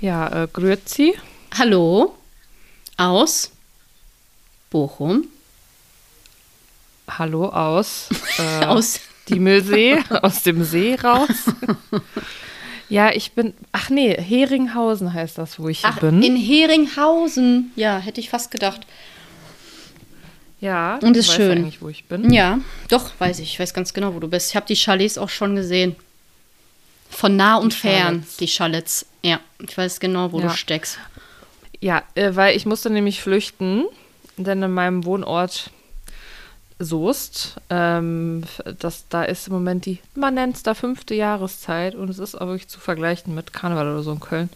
Ja, äh, Grüezi. Hallo aus Bochum. Hallo aus, äh, Aus Diemelsee, aus dem See raus. ja, ich bin, ach nee, Heringhausen heißt das, wo ich Ach, bin. in Heringhausen. Ja, hätte ich fast gedacht. ja, Und ist schön. eigentlich, wo ich bin. Ja, doch, weiß ich. Ich weiß ganz genau, wo du bist. Ich habe die Chalets auch schon gesehen. Von nah und Die fern, Chalets. die Chalets. Ja, ich weiß genau, wo Ja. du steckst. Ja, äh, weil ich musste nämlich flüchten, denn in meinem Wohnort Soest, ähm, das, da ist im Moment die, man nennt es da fünfte Jahreszeit und es ist auch wirklich zu vergleichen mit Karneval oder so in Köln.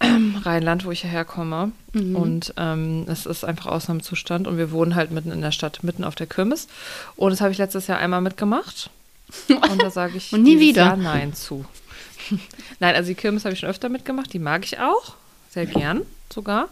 Rheinland, wo ich hierher komme. Und ähm, es ist einfach Ausnahmezustand und wir wohnen halt mitten in der Stadt, mitten auf der Kirmes. Und das habe ich letztes Jahr einmal mitgemacht. Und da sage ich Und nie wieder. Jahr Nein zu. Nein, also die Kirmes habe ich schon öfter mitgemacht, die mag ich auch, sehr gern sogar.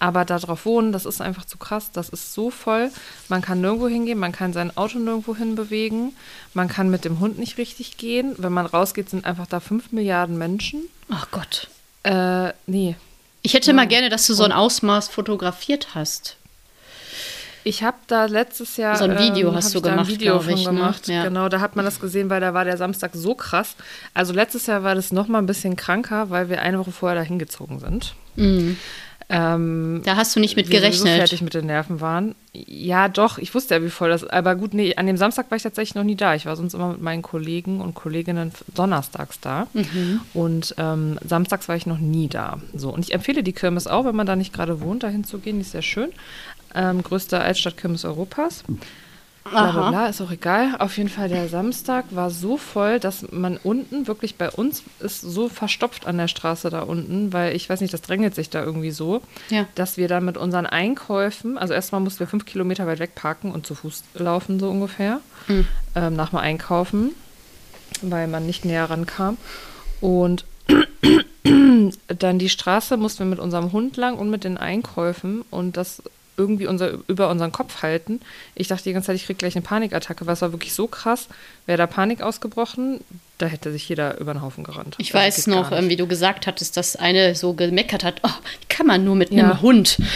Aber da drauf wohnen, das ist einfach zu krass, das ist so voll. Man kann nirgendwo hingehen, man kann sein Auto nirgendwo hin bewegen, man kann mit dem Hund nicht richtig gehen. Wenn man rausgeht, sind einfach da fünf Milliarden Menschen. Ach Gott. Äh, nee. Ich hätte mal gerne, dass du so ein Ausmaß fotografiert hast. Ich habe da letztes Jahr So ein Video ähm, hast du da gemacht, ein Video von ich, ne? gemacht. Ja. Genau, da hat man das gesehen, weil da war der Samstag so krass. Also letztes Jahr war das noch mal ein bisschen kranker, weil wir eine Woche vorher dahin gezogen sind. Ähm, Da hast du nicht mit wir sowieso gerechnet. fertig mit den Nerven waren. Ja, doch, ich wusste ja, wie voll das. Aber gut, nee, an dem Samstag war ich tatsächlich noch nie da. Ich war sonst immer mit meinen Kollegen und Kolleginnen donnerstags da. Mhm. Und ähm, samstags war ich noch nie da. So, und ich empfehle die Kirmes auch, wenn man da nicht gerade wohnt, dahin zu gehen. Die ist sehr schön. Ähm, größte Altstadtkirmes Europas. Bla, bla, Aha. bla, ist auch egal. Auf jeden Fall, der Samstag war so voll, dass man unten, wirklich bei uns, ist so verstopft an der Straße da unten, weil ich weiß nicht, das drängelt sich da irgendwie so, Ja. dass wir dann mit unseren Einkäufen, also erstmal mussten wir fünf Kilometer weit weg parken und zu Fuß laufen, so ungefähr, Mhm. ähm, nach dem Einkaufen, weil man nicht näher rankam. Und dann die Straße mussten wir mit unserem Hund lang und mit den Einkäufen und das irgendwie unser, über unseren Kopf halten. Ich dachte die ganze Zeit, ich kriege gleich eine Panikattacke, weil es war wirklich so krass. Wäre da Panik ausgebrochen, da hätte sich jeder über den Haufen gerannt. Ich Also weiß noch, ähm, wie du gesagt hattest, dass eine so gemeckert hat, oh, kann man nur mit Ja. einem Hund?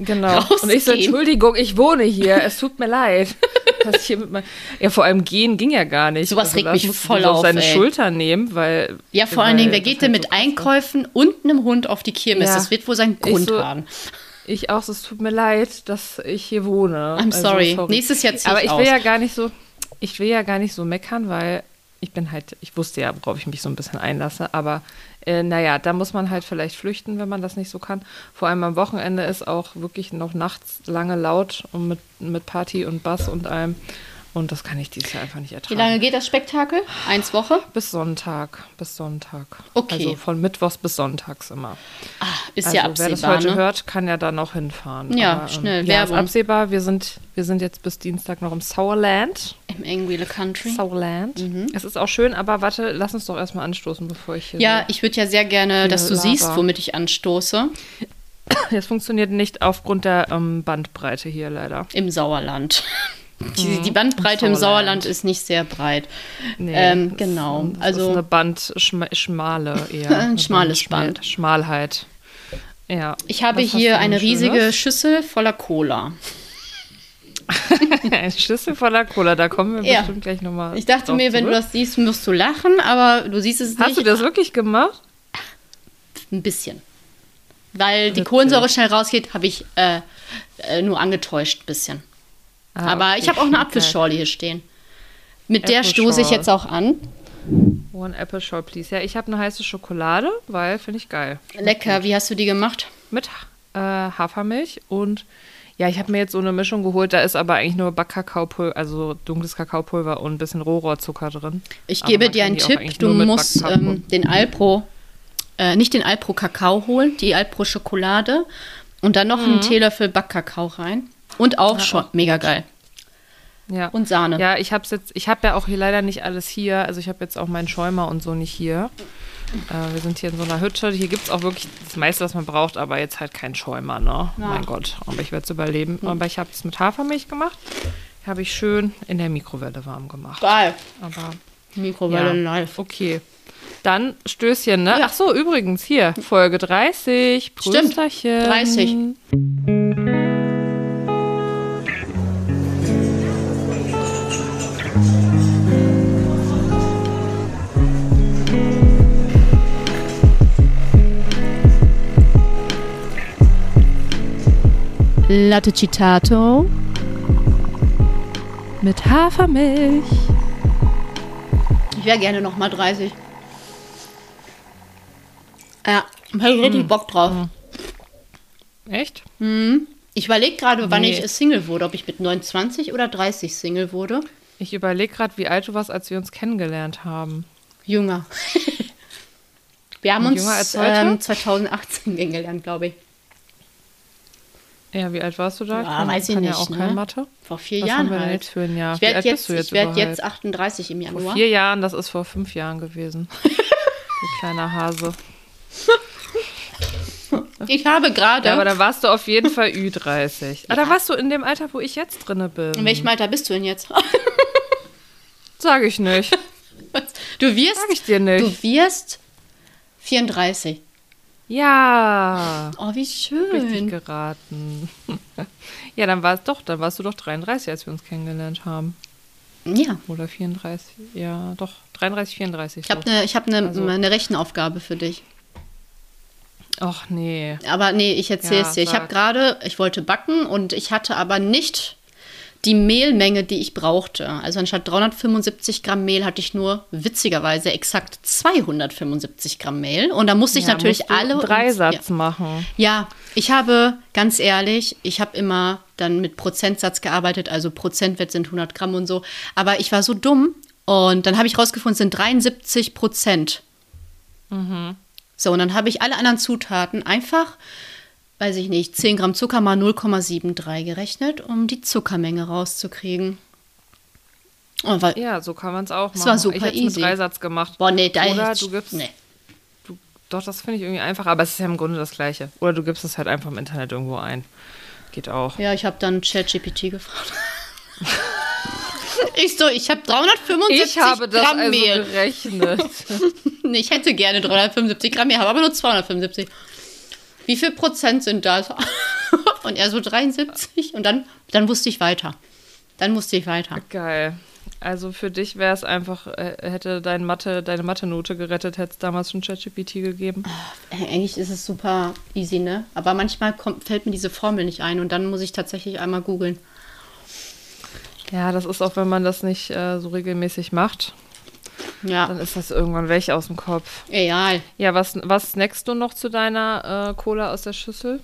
Genau. Und ich so, rausgehen. Entschuldigung, ich wohne hier, es tut mir leid. Dass ich hier mit mein ja, vor allem gehen ging ja gar nicht. Sowas regt Lars mich voll so auf auf, seine ey. Schulter nehmen, weil. Ja, vor allen weil Dingen, wer geht halt denn so mit krass war. Einkaufen und einem Hund auf die Kirmes? Ja. Das wird wohl seinen Grund so- haben. Ich auch, es tut mir leid, dass ich hier wohne. I'm sorry. Nächstes Jahr zieh Aber ich ich will aus. ja gar nicht so, ich will ja gar nicht so meckern, weil ich bin halt, ich wusste ja, worauf ich mich so ein bisschen einlasse, aber äh, naja, da muss man halt vielleicht flüchten, wenn man das nicht so kann. Vor allem am Wochenende ist auch wirklich noch nachts lange laut und mit, mit Party und Bass und allem. Und das kann ich dieses Jahr einfach nicht Wie ertragen. lange geht das Spektakel? Eins Woche? Bis Sonntag, bis Sonntag. Okay. Also von Mittwochs bis Sonntags immer. Ah, ist also, ja wer das absehbar, heute ne? hört, kann ja da noch hinfahren. Ja, schnell, Ja, ist absehbar. Wir sind, wir sind jetzt bis Dienstag noch im Sauerland. Im Engwheeler Country. Sauerland. Es ist auch schön, aber warte, lass uns doch erstmal anstoßen, bevor ich hier. Ja, ich würde ja sehr gerne, dass du Lava. siehst, womit ich anstoße. Das funktioniert nicht aufgrund der ähm, Bandbreite hier leider. Im Sauerland. Die, die Bandbreite im Sauerland. Sauerland ist nicht sehr breit. Nee, Ähm, das- genau, Das also- ist eine Band, schma schmale eher. Ein Eine schmales Schmal- Band. Schmalheit. Ja. Ich habe Was hast hier eine riesige Schönes? Schüssel voller Cola. Ein Schlüssel voller Cola, da kommen wir Ja. bestimmt gleich nochmal. Ich dachte mir, wenn du das siehst, musst du lachen, aber du siehst es Hast nicht. du das wirklich gemacht? Ein bisschen. Weil die Witzig. Kohlensäure schnell rausgeht, habe ich äh, äh, nur angetäuscht ein bisschen. Ah, aber okay, ich habe auch eine. Apfelschorle hier stehen. Mit der stoße ich jetzt auch an. One Apple Shore, please. Ja, ich habe eine heiße Schokolade, weil finde ich geil. Lecker. Wie hast du die gemacht? Mit äh, Hafermilch und ja, ich habe mir jetzt so eine Mischung geholt. Da ist aber eigentlich nur Backkakaopulver, also dunkles Kakaopulver und ein bisschen Rohrzucker drin. Ich gebe dir einen Tipp. Du musst ähm, den Alpro, äh, nicht den Alpro Kakao holen, die Alpro Schokolade und dann noch Mhm. einen Teelöffel Backkakao rein. Und auch schon mega geil. Ja. Und Sahne. Ja, ich habe jetzt, ich habe ja auch hier leider nicht alles hier. Also ich habe jetzt auch meinen Schäumer und so nicht hier. Äh, wir sind hier in so einer Hütte. Hier gibt es auch wirklich das meiste, was man braucht, aber jetzt halt kein Schäumer, ne? Ja. Mein Gott. Aber ich werde es überleben. Aber ich habe es mit Hafermilch gemacht. Habe ich schön in der Mikrowelle warm gemacht. Geil. Aber Mikrowelle ja, live. okay. Dann Stößchen, ne? Ja. Ach so, übrigens, hier, Folge 30. Stimmt, Prösterchen. 30. Latte Citato. Mit Hafermilch. Ich wäre gerne noch mal 30. Ja, hätte ich richtig Bock drauf. Echt? Ich überlege gerade, wann Nee. ich Single wurde, ob ich mit 29 oder 30 Single wurde. Ich überlege gerade, wie alt du warst, als wir uns kennengelernt haben. Jünger. Wir haben Und uns ähm, 2018 kennengelernt, glaube ich. Ja, wie alt warst du da? Ja, kann, weiß ich kann ja nicht, auch ne? kein Mathe. Vor vier Was Jahren haben wir halt. für ein Jahr? Ich werde jetzt, jetzt ich werd jetzt 38 im Vor Januar. vier Jahren, das ist vor fünf Jahren gewesen. du kleiner Hase. Ich habe gerade. Ja, aber da warst du auf jeden Fall Ü30. Ah, da warst du in dem Alter, wo ich jetzt drinne bin. in welchem Alter bist du denn jetzt? Sag ich nicht. Du wirst, Sag ich dir nicht. du wirst 34. Ja. Oh, wie Richtig schön. geraten. ja, dann war es doch, dann warst du doch 33, als wir uns kennengelernt haben. Ja. Oder 34. Ja, doch. 33, 34. Ich habe eine ich hab ne, Also- eine Rechenaufgabe für dich. Ach nee. Aber nee, ich erzähle es Ja, dir. Ich habe gerade, ich wollte backen und ich hatte aber nicht die Mehlmenge, die ich brauchte. Also anstatt 375 Gramm Mehl hatte ich nur witzigerweise exakt 275 Gramm Mehl. Und da musste ich Ja, natürlich alle. Dreisatz machen. Ja, ich habe, ganz ehrlich, ich habe immer dann mit Prozentsatz gearbeitet, also Prozentwert sind 100 Gramm und so. Aber ich war so dumm und dann habe ich rausgefunden, es sind 73 Prozent. So, und dann habe ich alle anderen Zutaten einfach, weiß ich nicht, 10 Gramm Zucker mal 0,73 gerechnet, um die Zuckermenge rauszukriegen. War, Ja, so kann man es auch machen. Das war super ich easy. mit Dreisatz gemacht. boah, nee, da Oder du gibst. nee. Du, doch, das finde ich irgendwie einfach, aber es ist ja im Grunde das Gleiche. Oder du gibst es halt einfach im Internet irgendwo ein. Geht auch. Ja, ich habe dann ChatGPT gefragt. ich so, ich habe 375 Ich habe das Gramm also Mehl. gerechnet. Nee, ich hätte gerne 375 Gramm Mehl, habe aber nur 275. Wie viel Prozent sind das? Und er so 73. Und dann, dann wusste ich weiter. Dann musste ich weiter. Geil. Also für dich wäre es einfach, äh, hätte dein Mathe, deine Mathe-Note gerettet, hätte es damals schon ChatGPT gegeben. Äh, Eigentlich ist es super easy, ne? Aber manchmal kommt, fällt mir diese Formel nicht ein und dann muss ich tatsächlich einmal googeln. Ja, das ist auch, wenn man das nicht äh, so regelmäßig macht, Ja, dann ist das irgendwann weg aus dem Kopf. egal. Ja, was, was snackst du noch zu deiner äh, Cola aus der Schüssel?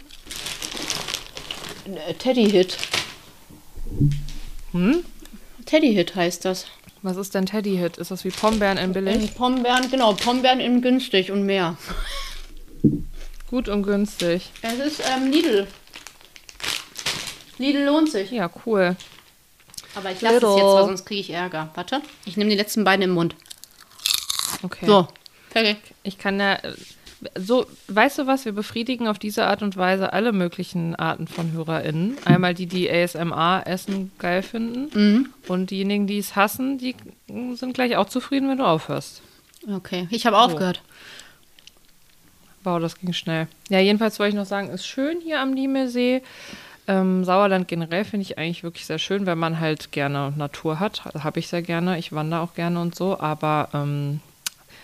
Äh, Teddy Hit. Hm? Teddy Hit heißt das. Was ist denn Teddy Hit? Ist das wie Pombeeren in billig? In Pombeeren, genau, Pombeeren in günstig und mehr. Gut und günstig. Es ist ähm, Lidl. Lidl lohnt sich. Ja, cool. Aber ich lasse es jetzt, weil sonst kriege ich Ärger. Warte, ich nehme die letzten beiden im Mund. Okay. So, fertig. Ich kann ja. So, weißt du was? Wir befriedigen auf diese Art und Weise alle möglichen Arten von HörerInnen. Einmal die, die ASMR-Essen geil finden. Mhm. Und diejenigen, die es hassen, die sind gleich auch zufrieden, wenn du aufhörst. Okay, ich habe aufgehört. Wow, das ging schnell. Ja, jedenfalls wollte ich noch sagen, ist schön hier am Diemelsee. Ähm, Sauerland generell finde ich eigentlich wirklich sehr schön, wenn man halt gerne Natur hat. Habe ich sehr gerne. Ich wandere auch gerne und so. Aber ähm,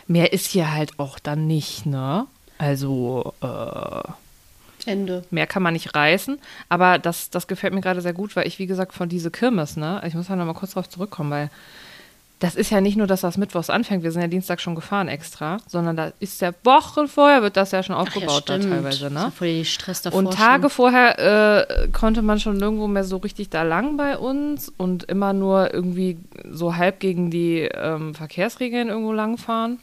mehr ist hier halt auch dann nicht, ne? Also, äh, Ende. mehr kann man nicht reißen. Aber das, das gefällt mir gerade sehr gut, weil ich, wie gesagt, von diese Kirmes, ne? Ich muss da noch mal kurz drauf zurückkommen, weil das ist ja nicht nur, dass das Mittwochs anfängt, wir sind ja Dienstag schon gefahren extra, sondern da ist ja Wochen vorher, wird das ja schon aufgebaut da teilweise, ne? ja Stress davor. Und Tage vorher äh, konnte man schon nirgendwo mehr so richtig da lang bei uns und immer nur irgendwie so halb gegen die ähm, Verkehrsregeln irgendwo langfahren.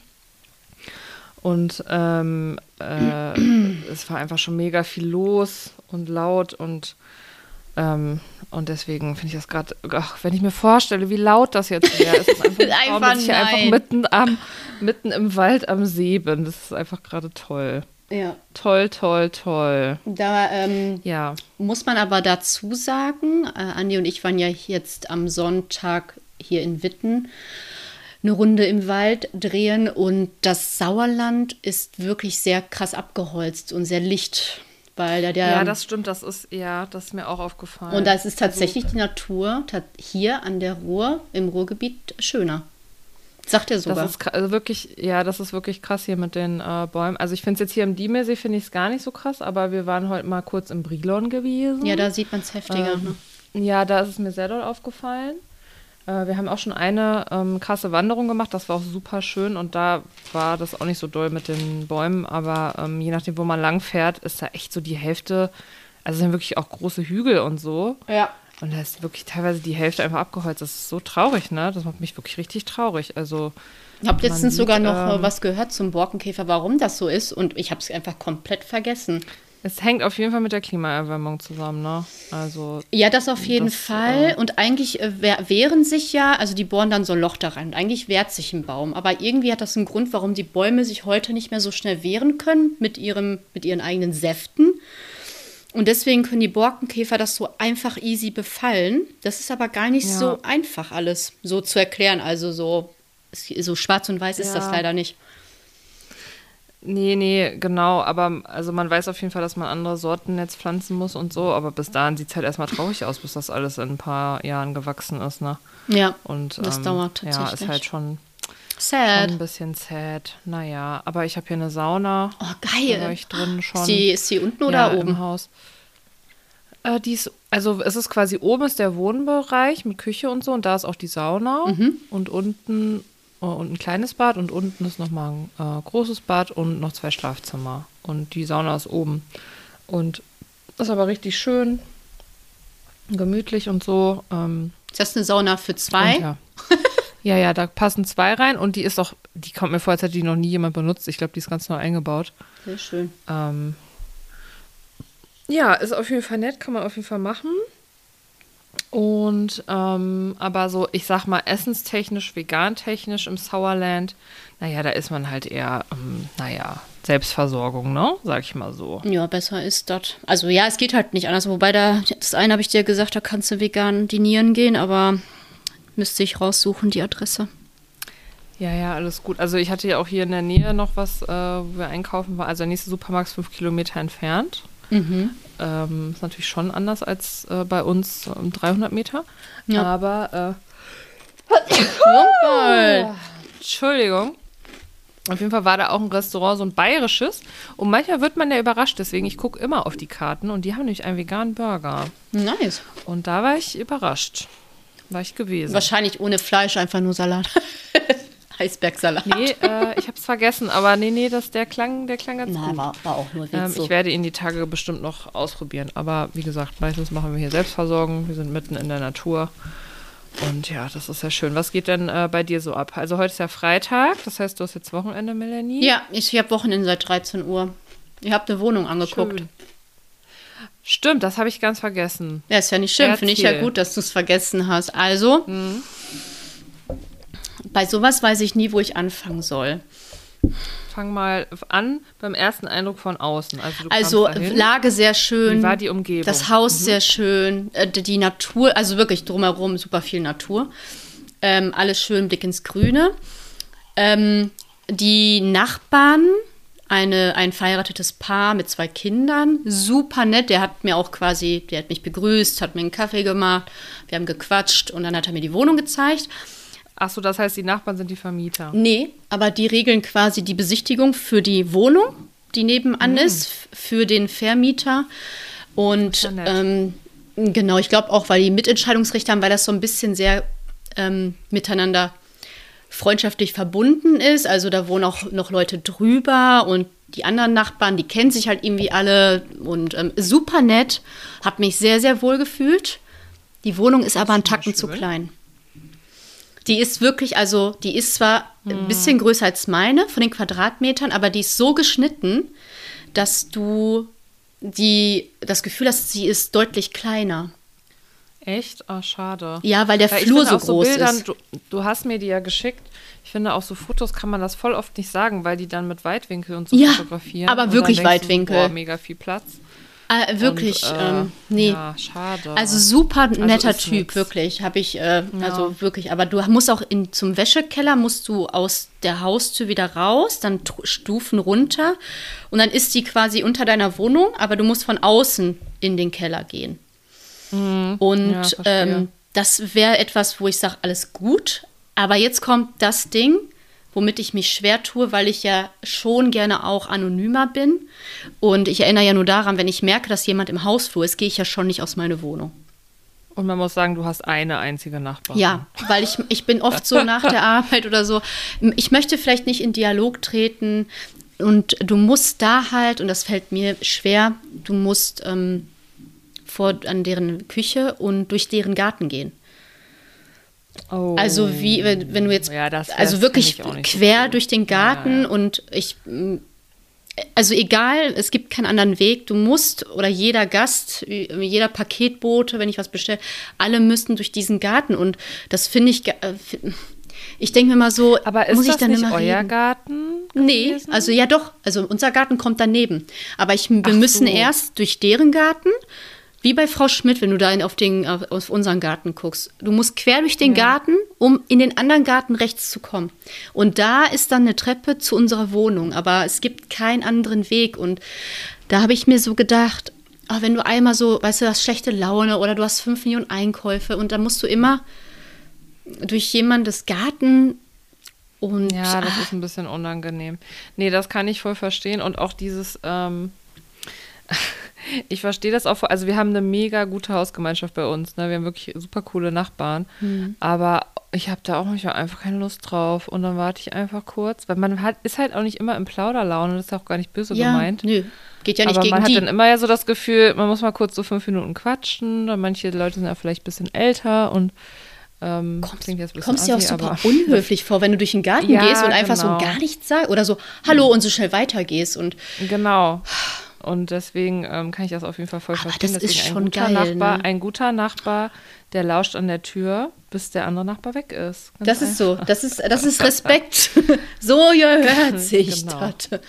Und ähm, äh, es war einfach schon mega viel los und laut und ähm, und deswegen finde ich das gerade, wenn ich mir vorstelle, wie laut das jetzt wäre, ist es einfach, ein Einfach ich einfach mitten am, mitten im Wald am See bin. Das ist einfach gerade toll. Ja, Toll, toll, toll. da ähm, Ja. muss man aber dazu sagen, äh, Andi und ich waren ja jetzt am Sonntag hier in Witten eine Runde im Wald drehen und das Sauerland ist wirklich sehr krass abgeholzt und sehr licht, weil da der Ja, das stimmt, das ist, ja, das ist mir auch aufgefallen. und da ist tatsächlich die Natur hier an der Ruhr im Ruhrgebiet schöner. Sagt er sogar. Das ist also wirklich, ja, das ist wirklich krass hier mit den äh, Bäumen. Also ich finde es jetzt hier im Diemelsee, finde ich es gar nicht so krass, aber wir waren heute mal kurz im Brilon gewesen. ja, da sieht man es heftiger. Ähm, ne? Ja, da ist es mir sehr doll aufgefallen. Äh, wir haben auch schon eine ähm, krasse Wanderung gemacht, das war auch super schön und da war das auch nicht so doll mit den Bäumen, aber ähm, je nachdem, wo man lang fährt, ist da echt so die Hälfte, also es sind wirklich auch große Hügel und so. Ja. Und da ist wirklich teilweise die Hälfte einfach abgeholzt. Das ist so traurig, ne? Das macht mich wirklich richtig traurig. Also, Ich habe letztens sieht, sogar noch äh, ähm, was gehört zum Borkenkäfer, warum das so ist und ich habe es einfach komplett vergessen. Es hängt auf jeden Fall mit der Klimaerwärmung zusammen, ne? Also, Ja, das auf jeden Das, Fall. äh, und eigentlich äh, wehr- wehren sich ja, also die bohren dann so ein Loch da rein. Und eigentlich wehrt sich ein Baum. Aber irgendwie hat das einen Grund, warum die Bäume sich heute nicht mehr so schnell wehren können mit, ihrem, mit ihren eigenen Säften. Und deswegen können die Borkenkäfer das so einfach easy befallen. Das ist aber gar nicht Ja. so einfach alles so zu erklären. Also so, so schwarz und weiß ist das Ja. leider nicht. Nee, nee, genau. Aber also man weiß auf jeden Fall, dass man andere Sorten jetzt pflanzen muss und so. Aber bis dahin sieht es halt erstmal traurig aus, bis das alles in ein paar Jahren gewachsen ist, ne? Ja, Und Das ähm, dauert Ja, ist tatsächlich. halt schon, schon sad. ein bisschen sad. Naja, aber ich habe hier eine Sauna. Oh, geil. ich drin schon. Ist die, ist die unten oder ja, oben? Im Haus. Äh, die ist, also es ist quasi oben ist der Wohnbereich mit Küche und so und da ist auch die Sauna Mhm. und unten und ein kleines Bad und unten ist nochmal ein äh, großes Bad und noch zwei Schlafzimmer und die Sauna ist oben und ist aber richtig schön, gemütlich und so. Ähm, Ist das eine Sauna für zwei? und ja. ja, ja, da passen zwei rein und die ist auch, die kommt mir vor, als hätte die noch nie jemand benutzt. Ich glaube, die ist ganz neu eingebaut. Sehr schön. Ähm, ja, ist auf jeden Fall nett, kann man auf jeden Fall machen. Und ähm, aber so, ich sag mal, essenstechnisch, vegantechnisch im Sauerland, naja, da ist man halt eher, ähm, naja, Selbstversorgung, ne? Sag ich mal so. Ja, besser ist das. Also ja, es geht halt nicht anders. Wobei da, das eine habe ich dir gesagt, da kannst du vegan dinieren gehen, aber müsste ich raussuchen, die Adresse. Ja, ja, alles gut. Also ich hatte ja auch hier in der Nähe noch was, äh, wo wir einkaufen waren. Also der nächste Supermarkt ist fünf Kilometer entfernt. Mhm. Ähm, ist natürlich schon anders als äh, bei uns um 300 Meter. Ja. Aber äh. Entschuldigung. Auf jeden Fall war da auch ein Restaurant, so ein bayerisches. Und manchmal wird man ja überrascht. Deswegen, ich gucke immer auf die Karten. Und die haben nämlich einen veganen Burger. Nice. Und da war ich überrascht. War ich gewesen. Wahrscheinlich ohne Fleisch, einfach nur Salat. Eisbergsalat. Nee, äh, ich habe es vergessen. Aber nee, nee, das, der, klang, der klang ganz Na, gut. war, war auch nur Witz. Ähm, so. ich werde ihn die Tage bestimmt noch ausprobieren. Aber wie gesagt, meistens machen wir hier Selbstversorgung. Wir sind mitten in der Natur. Und ja, das ist ja schön. Was geht denn äh, bei dir so ab? Also heute ist ja Freitag. Das heißt, du hast jetzt Wochenende, Melanie? ja, ich habe Wochenende seit 13 Uhr. Ihr habt eine Wohnung angeguckt. Schön. Stimmt, das habe ich ganz vergessen. Ja, ist ja nicht schlimm. Finde ich ja gut, dass du es vergessen hast. Also, bei sowas weiß ich nie, wo ich anfangen soll. Fang mal an beim ersten Eindruck von außen. Also, Also. Lage sehr schön. Wie war die Umgebung? Das Haus sehr schön. Äh, die die Natur, also wirklich drumherum super viel Natur. Ähm, alles schön Blick ins Grüne. Ähm, die Nachbarn, eine, ein verheiratetes Paar mit zwei Kindern, super nett. Der hat mir auch quasi, der hat mich begrüßt, hat mir einen Kaffee gemacht, wir haben gequatscht und dann hat er mir die Wohnung gezeigt. Achso, das heißt, die Nachbarn sind die Vermieter. Nee, aber die regeln quasi die Besichtigung für die Wohnung, die nebenan ist, f- für den Vermieter. Und nett. ähm, genau, ich glaube auch, weil die Mitentscheidungsrechte haben, weil das so ein bisschen sehr ähm, miteinander freundschaftlich verbunden ist. Also da wohnen auch noch Leute drüber und die anderen Nachbarn, die kennen sich halt irgendwie alle und ähm, super nett. Hab mich sehr, sehr wohl gefühlt. Die Wohnung ist aber ist mal Tacken zu schön. klein. Die ist wirklich, also die ist zwar Hm. ein bisschen größer als meine von den Quadratmetern, aber die ist so geschnitten, dass du die, das Gefühl hast, sie ist deutlich kleiner. Echt? Ah, schade. Ja, weil der Weil Flur so groß Bildern, ist. Du, du hast mir die ja geschickt. Ich finde, auch so Fotos kann man das voll oft nicht sagen, weil die dann mit Weitwinkel und so Ja, fotografieren. aber wirklich denkst du so, Weitwinkel. boah, mega viel Platz. Ah, wirklich, Und, äh, ähm, nee. Ja, schade. Also super netter ist Typ, nix. wirklich. Habe ich, äh, also wirklich. Aber du musst auch in, zum Wäschekeller, musst du aus der Haustür wieder raus, dann Stufen runter und dann ist die quasi unter deiner Wohnung, aber du musst von außen in den Keller gehen. Und Mhm. Ja, verstehe. ähm, das wäre etwas, wo ich sage, alles gut. Aber jetzt kommt das Ding, womit ich mich schwer tue, weil ich ja schon gerne auch anonymer bin. Und ich erinnere ja nur daran, wenn ich merke, dass jemand im Hausflur ist, gehe ich ja schon nicht aus meiner Wohnung. Und man muss sagen, du hast eine einzige Nachbarin. Ja, weil ich, ich bin oft so nach der Arbeit oder so. Ich möchte vielleicht nicht in Dialog treten und du musst da halt, und das fällt mir schwer, du musst ähm, vor an deren Küche und durch deren Garten gehen. Oh. Also wie, wenn, wenn du jetzt, Ja, also wirklich ich so quer cool. durch den Garten Ja, und ich, also egal, es gibt keinen anderen Weg. Du musst oder jeder Gast, jeder Paketbote, wenn ich was bestelle, alle müssten durch diesen Garten und das finde ich, äh, ich denke mir mal so, Aber ist muss ich das dann nicht immer euer reden? Garten? Nee, gewesen? also ja doch, also unser Garten kommt daneben. Aber ich, wir Ach müssen so. erst durch deren Garten, wie bei Frau Schmidt, wenn du da auf, den, auf, unseren Garten guckst. Du musst quer durch den Garten, um in den anderen Garten rechts zu kommen. Und da ist dann eine Treppe zu unserer Wohnung, aber es gibt keinen anderen Weg. Und da habe ich mir so gedacht, oh, wenn du einmal so, weißt du, du hast schlechte Laune oder du hast fünf Millionen Einkäufe und dann musst du immer durch jemandes Garten und Ja, das ah, ist ein bisschen unangenehm. Nee, das kann ich voll verstehen. Und auch dieses, ähm, ich verstehe das auch, also wir haben eine mega gute Hausgemeinschaft bei uns, ne? Wir haben wirklich super coole Nachbarn. Mhm. Aber ich habe da auch manchmal einfach keine Lust drauf. Und dann warte ich einfach kurz, weil man hat, ist halt auch nicht immer im Plauderlaune, das ist auch gar nicht böse ja, gemeint. nö, geht ja nicht aber gegen man hat die. dann immer ja so das Gefühl, man muss mal kurz so fünf Minuten quatschen. Oder manche Leute sind ja vielleicht ein bisschen älter und ähm, kommst, jetzt kommst dir auch super unhöflich vor, wenn du durch den Garten Ja, gehst und einfach genau. so gar nichts sagst oder so Hallo und so schnell weitergehst und Genau. Und deswegen ähm, kann ich das auf jeden Fall voll Aber verstehen. das Deswegen ist ein schon guter geil, Nachbar, ne? ein guter Nachbar, der lauscht an der Tür, bis der andere Nachbar weg ist. Ganz das ist so, das ist das ist Respekt. so gehört sich Genau. das.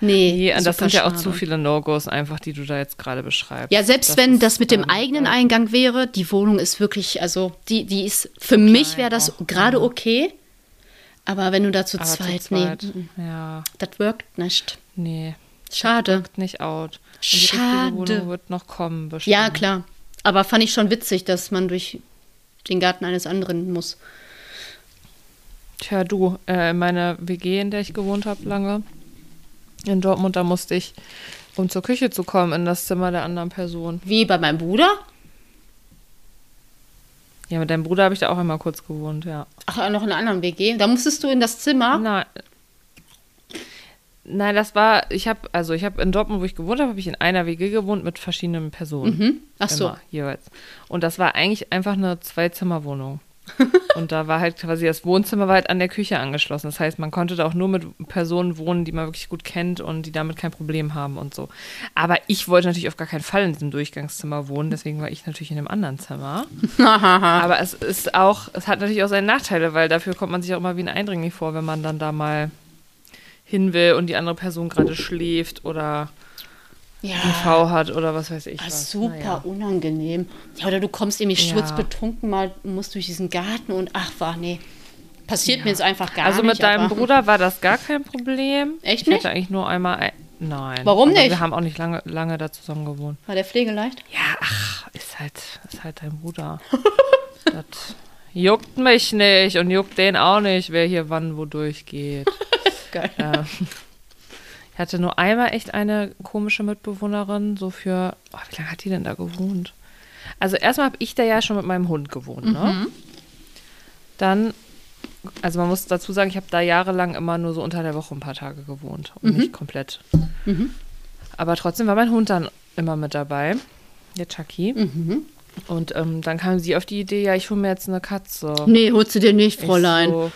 Nee, Nee, und das sind ja auch zu viele No-Gos einfach, die du da jetzt gerade beschreibst. Ja, selbst Das wenn ist, das mit dem ähm, eigenen Eingang wäre, die Wohnung ist wirklich, also die, die ist, für mich wäre das gerade okay. Aber wenn du da zu aber zweit, zu zweit, nee, Ja, das wirkt nicht. nee, Schade. nicht out. Und die Schade. wird noch kommen, bestimmt. Ja, klar. Aber fand ich schon witzig, dass man durch den Garten eines anderen muss. Tja, du, äh, in meiner WG, in der ich gewohnt habe lange, in Dortmund, da musste ich, um zur Küche zu kommen, in das Zimmer der anderen Person. Wie bei meinem Bruder? Ja, mit deinem Bruder habe ich da auch einmal kurz gewohnt, ja. Ach, noch in einer anderen WG. Da musstest du in das Zimmer. Nein. Nein, das war, ich habe, also ich habe in Dortmund, wo ich gewohnt habe, habe ich in einer WG gewohnt mit verschiedenen Personen. Mhm. Ach so. Immer, jeweils. Und das war eigentlich einfach eine Zwei-Zimmer-Wohnung. und da war halt quasi das Wohnzimmer war halt an der Küche angeschlossen. Das heißt, man konnte da auch nur mit Personen wohnen, die man wirklich gut kennt und die damit kein Problem haben und so. Aber ich wollte natürlich auf gar keinen Fall in diesem Durchgangszimmer wohnen, deswegen war ich natürlich in einem anderen Zimmer. Aber es ist auch, es hat natürlich auch seine Nachteile, weil dafür kommt man sich auch immer wie ein Eindringling vor, wenn man dann da mal hin will und die andere Person gerade schläft oder Ja. IV hat oder was weiß ich. Ah, was. super Naja. unangenehm. Ja, oder du kommst irgendwie Ja. sturzbetrunken mal, musst durch diesen Garten und ach, war, nee. Passiert mir jetzt einfach gar Also nicht. mit deinem aber- Bruder war das gar kein Problem. Echt ich nicht? hatte eigentlich nur einmal. Ein Nein. Warum nicht? Wir haben auch nicht lange, lange da zusammen gewohnt. War der pflegeleicht? Ja, ach, ist halt, ist halt dein Bruder. das juckt mich nicht und juckt den auch nicht, wer hier wann wo durchgeht. Geil. Ähm, ich hatte nur einmal echt eine komische Mitbewohnerin, so für, oh, wie lange hat die denn da gewohnt? Also erstmal habe ich da ja schon mit meinem Hund gewohnt, ne? Dann, also man muss dazu sagen, ich habe da jahrelang immer nur so unter der Woche ein paar Tage gewohnt und nicht komplett. Aber trotzdem war mein Hund dann immer mit dabei, der Chucky. Und ähm, dann kam sie auf die Idee, ja, ich hole mir jetzt eine Katze. Nee, holst du dir nicht, Fräulein. So,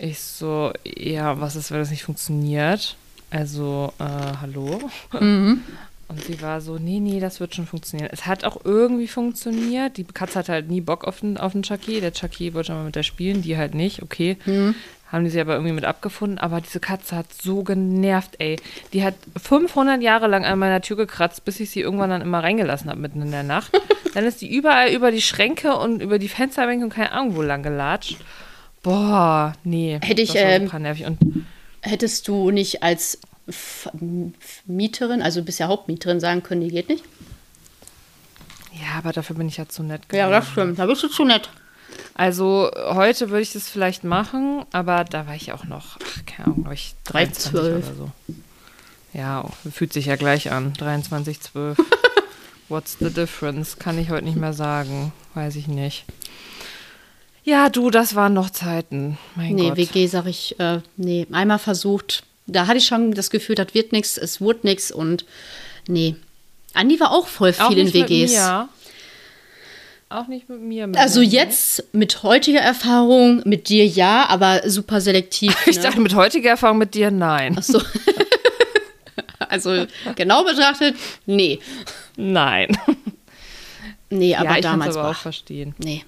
ich so, ja, was ist, wenn das nicht funktioniert? Also, äh, hallo? Mhm. Und sie war so, nee, nee, das wird schon funktionieren. Es hat auch irgendwie funktioniert. Die Katze hatte halt nie Bock auf den, auf den Chucky. Der Chucky wollte mal mit der spielen, die halt nicht. Okay. Haben die sie aber irgendwie mit abgefunden. Aber diese Katze hat so genervt, ey. Die hat 500 Jahre lang an meiner Tür gekratzt, bis ich sie irgendwann dann immer reingelassen habe, mitten in der Nacht. dann ist die überall über die Schränke und über die Fensterbänke und keine Ahnung wo lang gelatscht. Boah, nee. Hätte ich, ähm, super nervig. Und Hättest du nicht als F Mieterin, also ja Hauptmieterin, sagen können, die geht nicht? ja, aber dafür bin ich ja zu nett Ja, gewesen. das stimmt. Da bist du zu nett. Also heute würde ich das vielleicht machen, aber da war ich auch noch, ach, keine Ahnung, glaube ich 23 12. oder so. Ja, fühlt sich ja gleich an. 23, 12. What's the difference? Kann ich heute nicht mehr sagen. Weiß ich nicht. Ja, du, das waren noch Zeiten. Mein Nee, Gott. WG sag ich, äh, nee, einmal versucht. Da hatte ich schon das Gefühl, das wird nichts, es wurde nichts und nee. Andi war auch voll viel Auch in WGs. mir. Auch nicht mit mir. Mit Also mir. jetzt mit heutiger Erfahrung, mit dir ja, aber super selektiv. Ich ne? dachte, mit heutiger Erfahrung mit dir, nein. Ach so. also genau betrachtet, nee. Nein. Nee, aber ja, ich kann damals aber war. auch verstehen. Nee.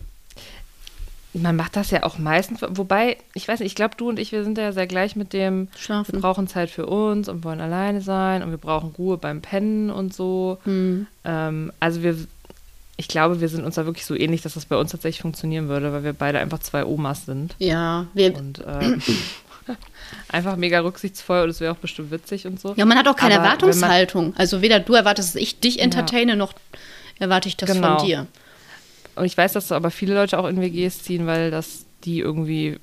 Man macht das ja auch meistens, wobei, ich weiß nicht, ich glaube, du und ich, wir sind ja sehr gleich mit dem, Schlafen. wir brauchen Zeit für uns und wollen alleine sein und wir brauchen Ruhe beim Pennen und so. Hm. Ähm, also wir, ich glaube, wir sind uns da wirklich so ähnlich, dass das bei uns tatsächlich funktionieren würde, weil wir beide einfach zwei Omas sind Ja, wir, und äh, einfach mega rücksichtsvoll und es wäre auch bestimmt witzig und so. ja, man hat auch keine Aber wenn man- Erwartungshaltung. Also weder du erwartest, dass ich dich entertaine, noch erwarte ich das Genau. von dir. Und ich weiß, dass aber viele Leute auch in WGs ziehen, weil das die irgendwie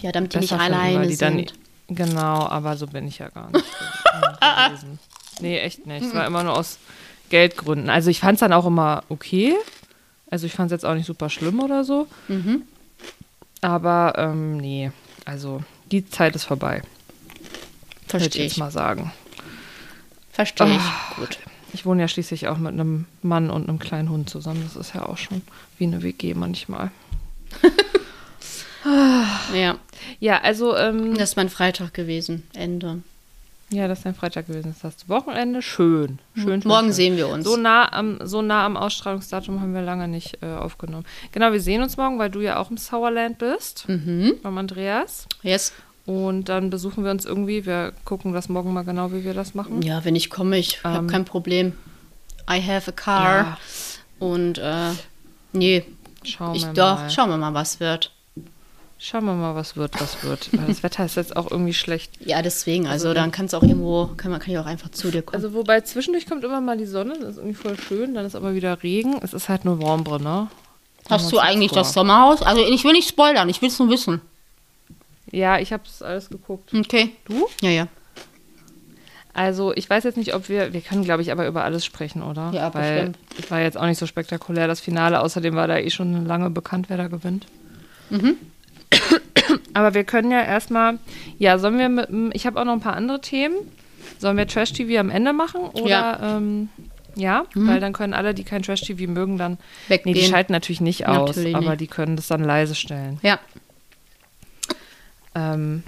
Ja, damit die nicht finden, alleine die dann, sind. Genau, aber so bin ich ja gar nicht gewesen. Nee, echt nicht. Es war immer nur aus Geldgründen. Also ich fand es dann auch immer okay. Also ich fand es jetzt auch nicht super schlimm oder so. Mhm. Aber ähm, nee, also die Zeit ist vorbei. Würde ich Verstehe jetzt ich. mal sagen. Verstehe ich. Gut. Ich wohne ja schließlich auch mit einem Mann und einem kleinen Hund zusammen. Das ist ja auch schon wie eine WG manchmal. Ja, Ja, also ähm, das ist mein Freitag gewesen. Ende. Ja, das ist ein Freitag gewesen. Das heißt Wochenende. Schön. Schön. schön Morgen schön. sehen wir uns. So nah, am, so nah am Ausstrahlungsdatum haben wir lange nicht äh, aufgenommen. Genau, wir sehen uns morgen, weil du ja auch im Sauerland bist. Mhm. Beim Andreas. Yes. Und dann besuchen wir uns irgendwie. Wir gucken das morgen mal genau, wie wir das machen. Ja, wenn ich komme, ich habe Ähm. kein Problem. I have a car. Ja. Und äh, nee, Schauen ich wir doch, mal. schauen wir mal, was wird. Schauen wir mal, was wird, was wird. Weil das Wetter ist jetzt auch irgendwie schlecht. Ja, deswegen, also, Also, dann kann es auch irgendwo, kann man kann ich auch einfach zu dir kommen. Also wobei zwischendurch kommt immer mal die Sonne, das ist irgendwie voll schön, dann ist aber wieder Regen. Es ist halt nur Warmbre, ne? Hast du eigentlich vor. das Sommerhaus? Also ich will nicht spoilern, ich will es nur wissen. Ja, ich habe es alles geguckt. Okay. Du? Ja, ja. Also, ich weiß jetzt nicht, ob wir, wir können, glaube ich, aber über alles sprechen, oder? Ja, Weil bestimmt. es war jetzt auch nicht so spektakulär, das Finale. Außerdem war da eh schon lange bekannt, wer da gewinnt. Mhm. Aber wir können ja erstmal, ja, sollen wir mit, dem- ich habe auch noch ein paar andere Themen. Sollen wir Trash-TV am Ende machen? Oder, Ja. Mhm. ähm, ja, weil dann können alle, die kein Trash-TV mögen, dann, Weggehen. nee, die schalten natürlich nicht aus, Natürlich aber nicht. die können das dann leise stellen. Ja. Ähm,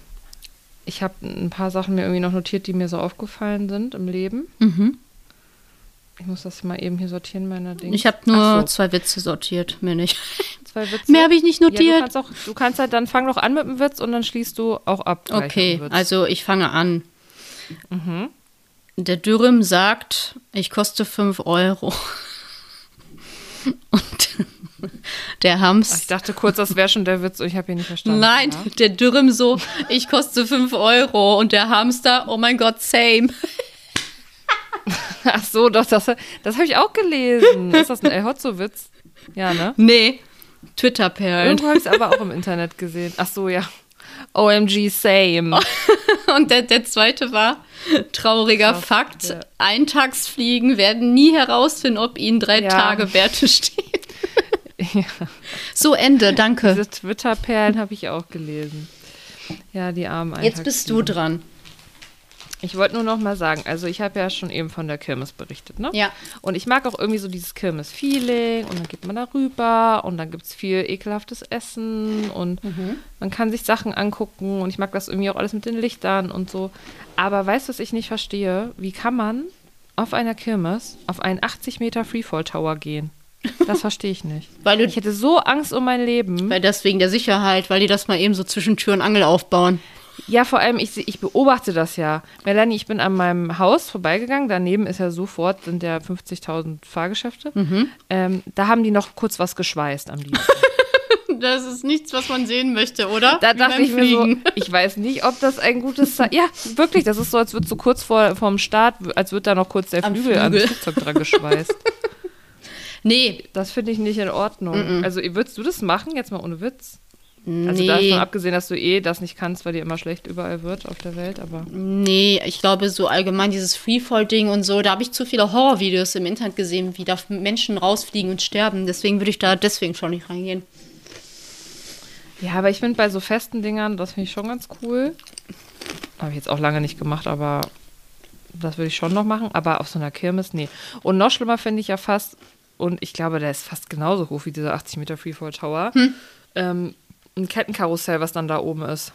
ich habe ein paar Sachen mir irgendwie noch notiert, die mir so aufgefallen sind im Leben. Mhm. Ich muss das mal eben hier sortieren, meine Dinge. Ich habe nur so, zwei Witze sortiert, mehr nicht. zwei Witze. Mehr habe ich nicht Ja, du notiert. kannst, auch, du kannst halt dann fang doch an mit dem Witz und dann schließt du auch ab. okay, also ich fange an. Mhm. Der Dürrem sagt, ich koste 5 Euro. Und der Ach, ich dachte kurz, das wäre schon der Witz und ich habe ihn nicht verstanden. Nein, Ja? der Dürrem so, ich koste 5 Euro. Und der Hamster, oh mein Gott, same. Ach so, doch, das, das habe ich auch gelesen. Ist das ein El Hotzo-Witz? Ja, ne? Nee, Twitter-Perlen. Irgendwo habe ich es aber auch im Internet gesehen. Ach so, ja. OMG, same. Und der, der zweite war, trauriger Fakt, ja. Eintagsfliegen werden nie herausfinden, ob ihnen drei Ja. Tage Werte stehen. Ja. So, Ende, danke. Diese Twitter-Perlen habe ich auch gelesen. Ja, die armen Jetzt bist du dran. Ich wollte nur noch mal sagen, also ich habe ja schon eben von der Kirmes berichtet, ne? Ja. Und ich mag auch irgendwie so dieses Kirmes-Feeling und dann geht man da rüber und dann gibt es viel ekelhaftes Essen und man kann sich Sachen angucken und ich mag das irgendwie auch alles mit den Lichtern und so. Aber weißt du, was ich nicht verstehe? Wie kann man auf einer Kirmes auf einen 80 Meter Freefall Tower gehen? Das verstehe ich nicht. Weil du Ich hätte so Angst um mein Leben. Weil das wegen der Sicherheit, weil die das mal eben so zwischen Tür und Angel aufbauen. Ja, vor allem, ich, ich beobachte das ja. Melanie, ich bin an meinem Haus vorbeigegangen. Daneben ist ja sofort, sind ja 50.000 Fahrgeschäfte. Mhm. Ähm, da haben die noch kurz was geschweißt am Dienstag. Das ist nichts, was man sehen möchte, oder? Da Wie dachte ich mir so, ich weiß nicht, ob das ein gutes Zeichen Ja, wirklich, das ist so, als würde so kurz vor vorm Start, als würde da noch kurz der Flügel, am Flügel. Flugzeug dran geschweißt. Nee, Das finde ich nicht in Ordnung. Also, würdest du das machen, jetzt mal ohne Witz? Also nee. davon abgesehen, dass du eh das nicht kannst, weil dir immer schlecht überall wird auf der Welt, aber Nee, ich glaube, so allgemein dieses Freefall-Ding und so, da habe ich zu viele Horrorvideos im Internet gesehen, wie da Menschen rausfliegen und sterben. Deswegen würde ich da deswegen schon nicht reingehen. Ja, aber ich finde bei so festen Dingern, das finde ich schon ganz cool. Habe ich jetzt auch lange nicht gemacht, aber das würde ich schon noch machen. Aber auf so einer Kirmes, nee. Und noch schlimmer finde ich ja fast, und ich glaube, der ist fast genauso hoch wie dieser 80 Meter Freefall Tower, ähm, ein Kettenkarussell, was dann da oben ist.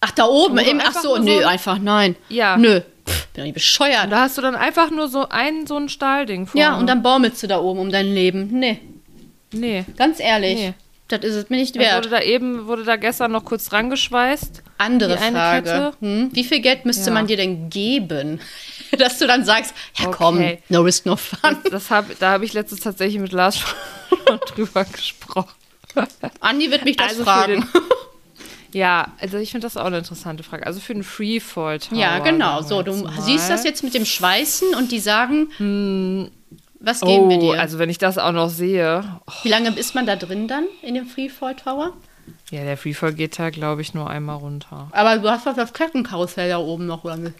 Ach, da oben, eben, ach so, nö, so- einfach nein. Ja. Nö, Pff, bin ich Und bescheuert. da hast du dann einfach nur so ein, so ein Stahlding vorne. Ja, und dann baumelst du da oben um dein Leben. Nee, Nee. ganz ehrlich, Nee. Das ist es mir nicht Dann wurde wert. da eben, wurde da gestern noch kurz dran geschweißt. Andere Frage. Hm? Wie viel Geld müsste Ja. man dir denn geben, dass du dann sagst, ja komm, Okay. no risk, no fun. Das hab, da habe ich letztens tatsächlich mit Lars schon drüber gesprochen. Andi wird mich das Also fragen. Ja, also ich finde das auch eine interessante Frage. Also für einen Freefall Tower. Ja, genau. So, du mal. siehst das jetzt mit dem Schweißen und die sagen, was geben Oh, wir dir? also wenn ich das auch noch sehe. Oh, Wie lange ist man da drin dann in dem Freefall Tower? ja, der Freefall geht da, glaube ich, nur einmal runter. Aber du hast doch das Kettenkarussell da oben noch lange.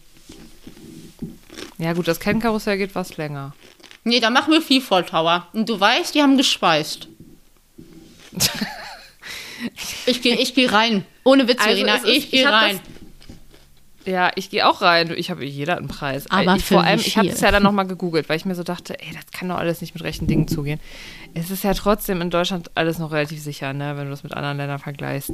Ja, gut, das Kennkarussell geht was länger. Nee, da machen wir Freefall Tower. Und du weißt, die haben gespeist. ich gehe ich geh rein. Ohne Witz, Also ist- ich gehe rein. Ja, ich gehe auch rein. Ich habe jeder einen Preis. Aber ich, vor allem, ich habe es ja dann nochmal gegoogelt, weil ich mir so dachte, ey, das kann doch alles nicht mit rechten Dingen zugehen. Es ist ja trotzdem in Deutschland alles noch relativ sicher, ne, wenn du das mit anderen Ländern vergleichst.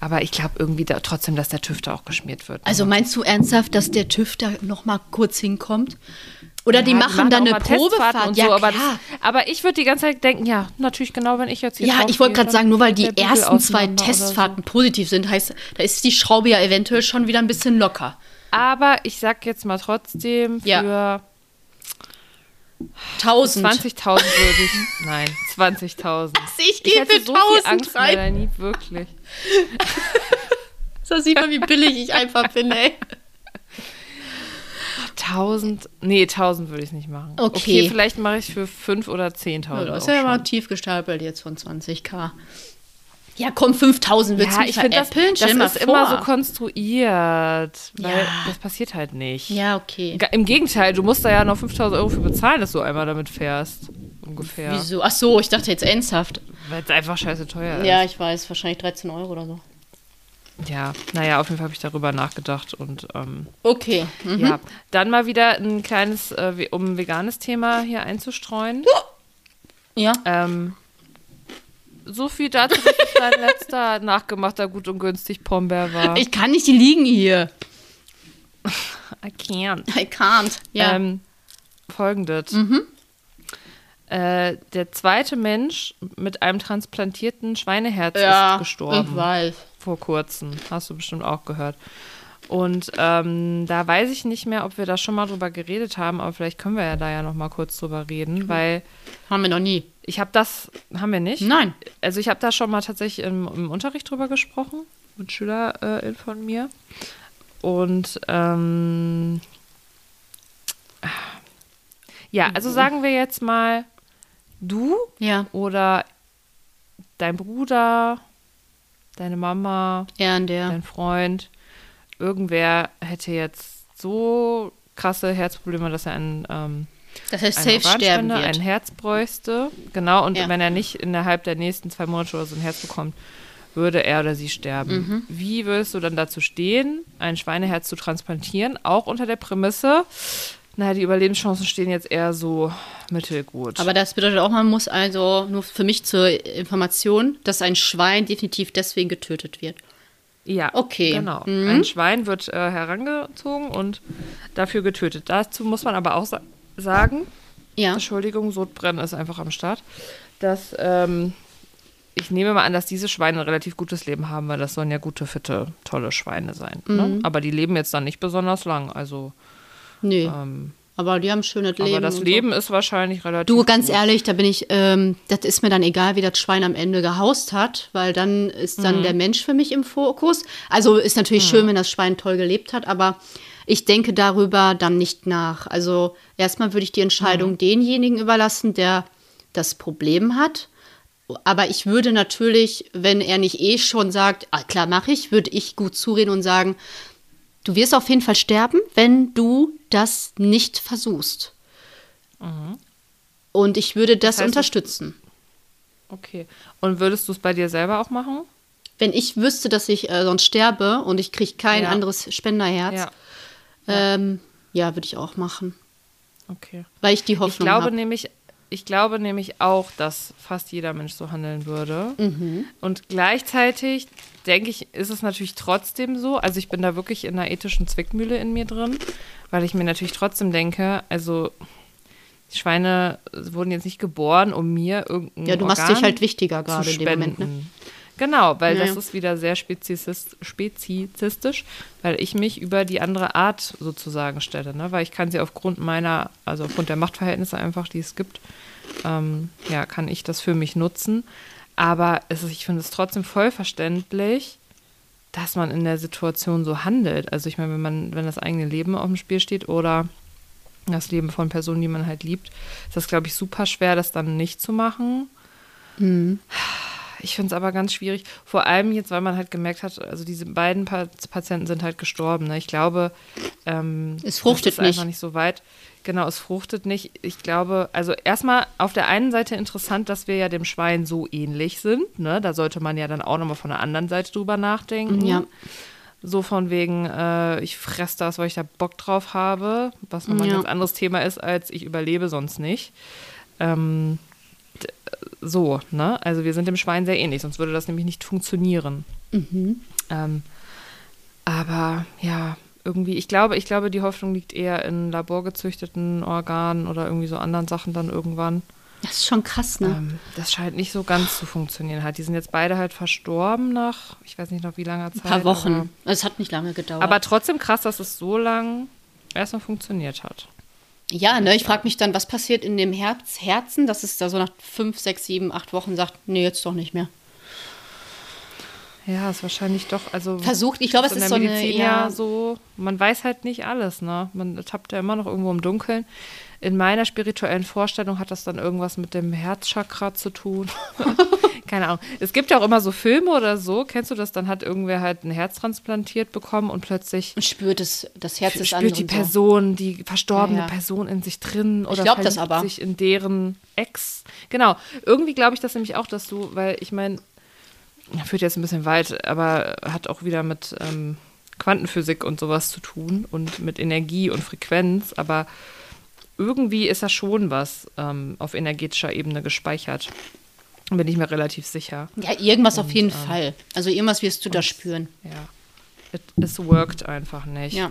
Aber ich glaube irgendwie da, trotzdem, dass der TÜV da auch geschmiert wird. Also meinst du ernsthaft, dass der TÜV da noch mal kurz hinkommt? Oder die, Ja, machen dann auch eine Probefahrt? und ja, so, aber, das, aber ich würde die ganze Zeit denken, ja, natürlich genau, wenn ich jetzt hier Ja, ich wollte gerade dann sagen, nur weil die ersten zwei Testfahrten positiv sind, heißt, da ist die Schraube ja eventuell schon wieder ein bisschen locker. So. Aber ich sag jetzt mal trotzdem, für Ja. 1000. 20.000 würde ich, nein, 20.000. Ich gehe hätte für so viel 1000 Angst, rein. Melanie, wirklich. So sieht man, wie billig ich einfach bin, ey. 1000, nee, 1000 würde ich nicht machen. Okay. vielleicht mache ich für 5 oder 10.000. Das ist ja mal schon. tief gestapelt jetzt von 20k. Ja, komm, 5000 willst Ja, du ich finde, das? Stell das mal ist immer vor. so konstruiert, weil Ja. das passiert halt nicht. Ja, okay. Im Gegenteil, du musst da ja noch 5000 Euro für bezahlen, dass du einmal damit fährst. Ungefähr. Wieso? Ach so, ich dachte jetzt ernsthaft. Weil es einfach scheiße teuer ist. Ja, ich weiß, wahrscheinlich 13 Euro oder so. Ja, naja, auf jeden Fall habe ich darüber nachgedacht und ähm, Okay. Mhm. ja. Dann mal wieder ein kleines, äh, um ein veganes Thema hier einzustreuen. Ja. Ähm, so viel dazu, dass es dein letzter nachgemachter gut und günstig Pombeer war. Ich kann nicht, die liegen hier. I can't. I can't. Ja. Mhm. Ähm, Folgendes. Äh, der zweite Mensch mit einem transplantierten Schweineherz ja, ist gestorben. ich weiß. Vor kurzem. Hast du bestimmt auch gehört. Und ähm, da weiß ich nicht mehr, ob wir da schon mal drüber geredet haben, aber vielleicht können wir ja da ja noch mal kurz drüber reden, weil Haben wir noch nie. ich habe das, haben wir nicht? Nein. Also ich habe da schon mal tatsächlich im, im Unterricht drüber gesprochen mit SchülerInnen äh, von mir. Und ähm, ja, also sagen wir jetzt mal, du Ja, oder dein Bruder, deine Mama, und der. dein Freund, irgendwer hätte jetzt so krasse Herzprobleme, dass er einen ähm, Das heißt, eine safe sterben wird. ein Herz bräuchte. Genau, und Ja. wenn er nicht innerhalb der nächsten zwei Monate oder so ein Herz bekommt, würde er oder sie sterben. Mhm. Wie würdest du dann dazu stehen, ein Schweineherz zu transplantieren? Auch unter der Prämisse, naja, die Überlebenschancen stehen jetzt eher so mittelgut. Aber das bedeutet auch, man muss also, nur für mich zur Information, dass ein Schwein definitiv deswegen getötet wird. ja, Okay. Genau. Mhm. Ein Schwein wird äh, herangezogen und dafür getötet. Dazu muss man aber auch sa sagen, Ja. Entschuldigung, Sodbrennen ist einfach am Start, dass ähm, ich nehme mal an, dass diese Schweine ein relativ gutes Leben haben, weil das sollen ja gute, fitte, tolle Schweine sein. Ne? Mhm. Aber die leben jetzt dann nicht besonders lang. Also, Nee, ähm, aber die haben ein schönes Leben. aber das Leben ist wahrscheinlich relativ. So. Du, ganz gut. ehrlich, da bin ich, ähm, das ist mir dann egal, wie das Schwein am Ende gehaust hat, weil dann ist Mhm. dann der Mensch für mich im Fokus. Also ist natürlich schön, wenn das Schwein toll gelebt hat, aber ich denke darüber dann nicht nach. Also erstmal würde ich die Entscheidung Mhm. denjenigen überlassen, der das Problem hat. Aber ich würde natürlich, wenn er nicht eh schon sagt, ah, klar mache ich, würde ich gut zureden und sagen, du wirst auf jeden Fall sterben, wenn du das nicht versuchst. Und ich würde das, Das heißt, unterstützen. Okay. Und würdest du es bei dir selber auch machen? Wenn ich wüsste, dass ich äh, sonst sterbe und ich kriege kein Ja. anderes Spenderherz, Ja. ähm, ja, würde ich auch machen. Okay. Weil ich die Ich Hoffnung glaube habe. nämlich, ich glaube nämlich auch, dass fast jeder Mensch so handeln würde. Mhm. Und gleichzeitig denke ich, ist es natürlich trotzdem so. Also ich bin da wirklich in einer ethischen Zwickmühle in mir drin, weil ich mir natürlich trotzdem denke, also die Schweine wurden jetzt nicht geboren, um mir irgendein Ja, du machst Organ dich halt wichtiger gerade in dem Moment. Ne? Genau, weil Ja, das ist wieder sehr spezizistisch, weil ich mich über die andere Art sozusagen stelle, ne? weil ich kann sie aufgrund meiner, also aufgrund der Machtverhältnisse einfach, die es gibt, ähm, ja, kann ich das für mich nutzen. Aber es ist, ich finde es trotzdem voll verständlich, dass man in der Situation so handelt. Also ich meine, wenn man, wenn das eigene Leben auf dem Spiel steht oder das Leben von Personen, die man halt liebt, ist das, glaube ich, super schwer, das dann nicht zu machen. Ich finde es aber ganz schwierig, vor allem jetzt, weil man halt gemerkt hat, also diese beiden pa Patienten sind halt gestorben. Ne? Ich glaube, ähm, Es fruchtet das ist einfach nicht. nicht so weit. Genau, es fruchtet nicht. Ich glaube, also erstmal auf der einen Seite interessant, dass wir ja dem Schwein so ähnlich sind. Ne? Da sollte man ja dann auch nochmal von der anderen Seite drüber nachdenken. Ja. So von wegen, äh, ich fress das, weil ich da Bock drauf habe, was nochmal Ja. ein ganz anderes Thema ist, als ich überlebe sonst nicht. Ähm, so, ne? Also wir sind dem Schwein sehr ähnlich, sonst würde das nämlich nicht funktionieren. Ähm, aber ja, irgendwie, ich glaube, ich glaube, die Hoffnung liegt eher in laborgezüchteten Organen oder irgendwie so anderen Sachen dann irgendwann. Das ist schon krass, ne? Ähm, das scheint nicht so ganz zu funktionieren halt. Die sind jetzt beide halt verstorben nach, ich weiß nicht nach wie langer Zeit. Ein paar Wochen. Es hat nicht lange gedauert. aber trotzdem krass, dass es so lang erstmal funktioniert hat. Ja, ne, ich frage mich dann, was passiert in dem Herz, Herzen, dass es da so nach fünf, sechs, sieben, acht Wochen sagt, nee, jetzt doch nicht mehr. Ja, ist wahrscheinlich doch, also. Versucht, ich glaube, es ist so eine, Medizin ja, ja so, man weiß halt nicht alles, ne? Man tappt ja immer noch irgendwo im Dunkeln. In meiner spirituellen Vorstellung hat das dann irgendwas mit dem Herzchakra zu tun. Keine Ahnung. Es gibt ja auch immer so Filme oder so, kennst du das? Dann hat irgendwer halt ein Herz transplantiert bekommen und plötzlich und spürt es, das Herz des spürt die so. Person, die verstorbene Ja, ja. Person in sich drin oder glaub das aber. sich in deren Ex. Genau. Irgendwie glaube ich das nämlich auch, dass du, weil ich meine, führt jetzt ein bisschen weit, aber hat auch wieder mit ähm, Quantenphysik und sowas zu tun und mit Energie und Frequenz, aber irgendwie ist da schon was ähm, auf energetischer Ebene gespeichert. Bin ich mir relativ sicher. Ja, irgendwas auf jeden ähm, Fall. Also irgendwas wirst du da spüren. Ja. It, es worked einfach nicht. Ja.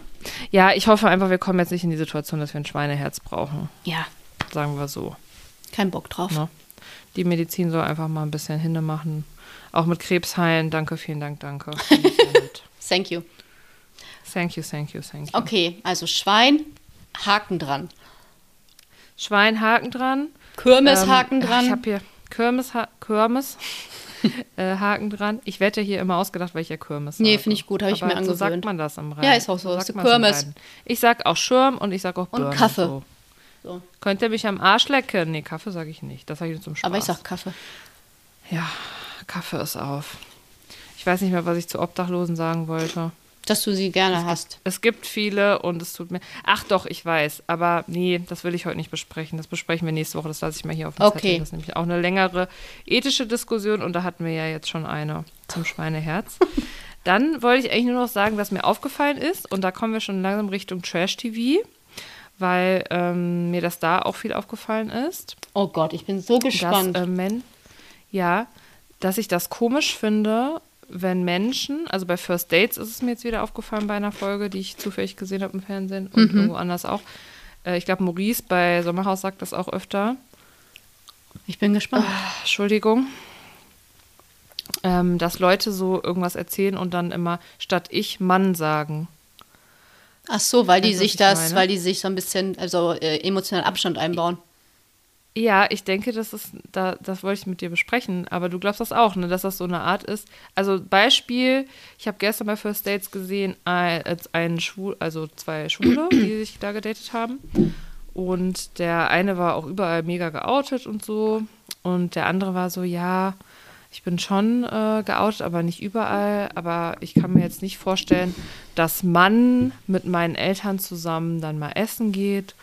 Ja, ich hoffe einfach, wir kommen jetzt nicht in die Situation, dass wir ein Schweineherz brauchen. Ja, Sagen wir so. kein Bock drauf. Ne? Die Medizin soll einfach mal ein bisschen hinne machen. Auch mit Krebs heilen. Danke, vielen Dank, danke. Thank you. thank you, thank you, thank you. Okay, also Schwein, Haken dran. Schwein, Haken dran. Kirmes, Ähm, Haken dran. Ich habe hier Kirmes, ha Kirmes. äh, Haken dran. Ich werde hier immer ausgedacht, weil ich ja Kirmes Nee, sage. finde ich gut, habe ich mir So sagt angewöhnt. man das am Rhein. Ja, ist auch so, sagt ist Kirmes. Ich sag auch Schirm und ich sag auch Und Birne. Kaffee. So. So. Könnt ihr mich am Arsch lecken? Nee, Kaffee sage ich nicht. Das sage ich nur zum Spaß. Aber ich sag Kaffee. Ja, Kaffee ist auf. Ich weiß nicht mehr, was ich zu Obdachlosen sagen wollte. Dass du sie gerne hast. Es gibt viele und es tut mir. Ach doch, ich weiß. Aber nee, das will ich heute nicht besprechen. Das besprechen wir nächste Woche. Das lasse ich mal hier auf dem Okay. Zettel. Das ist nämlich auch eine längere ethische Diskussion und da hatten wir ja jetzt schon eine zum Schweineherz. Dann wollte ich eigentlich nur noch sagen, was mir aufgefallen ist und da kommen wir schon langsam Richtung Trash-TV, weil ähm, mir das da auch viel aufgefallen ist. Oh Gott, ich bin so gespannt. Dass, äh, Men ja, dass ich das komisch finde, wenn Menschen, also bei First Dates ist es mir jetzt wieder aufgefallen bei einer Folge, die ich zufällig gesehen habe im Fernsehen und irgendwo anders auch, Äh, ich glaube, Maurice bei Sommerhaus sagt das auch öfter. Ich bin gespannt. Ah, Entschuldigung. Ähm, dass Leute so irgendwas erzählen und dann immer statt ich Mann sagen. Ach so, weil die sich ich das, meine? weil die sich so ein bisschen, also äh, emotionalen Abstand einbauen. Ja, ich denke, das ist, da, das wollte ich mit dir besprechen, aber du glaubst das auch, ne, dass das so eine Art ist. Also Beispiel, ich habe gestern bei First Dates gesehen, ein, als einen Schwul, also zwei Schwule, die sich da gedatet haben. Und der eine war auch überall mega geoutet und so. Und der andere war so, ja, ich bin schon äh, geoutet, aber nicht überall. Aber ich kann mir jetzt nicht vorstellen, dass man mit meinen Eltern zusammen dann mal essen geht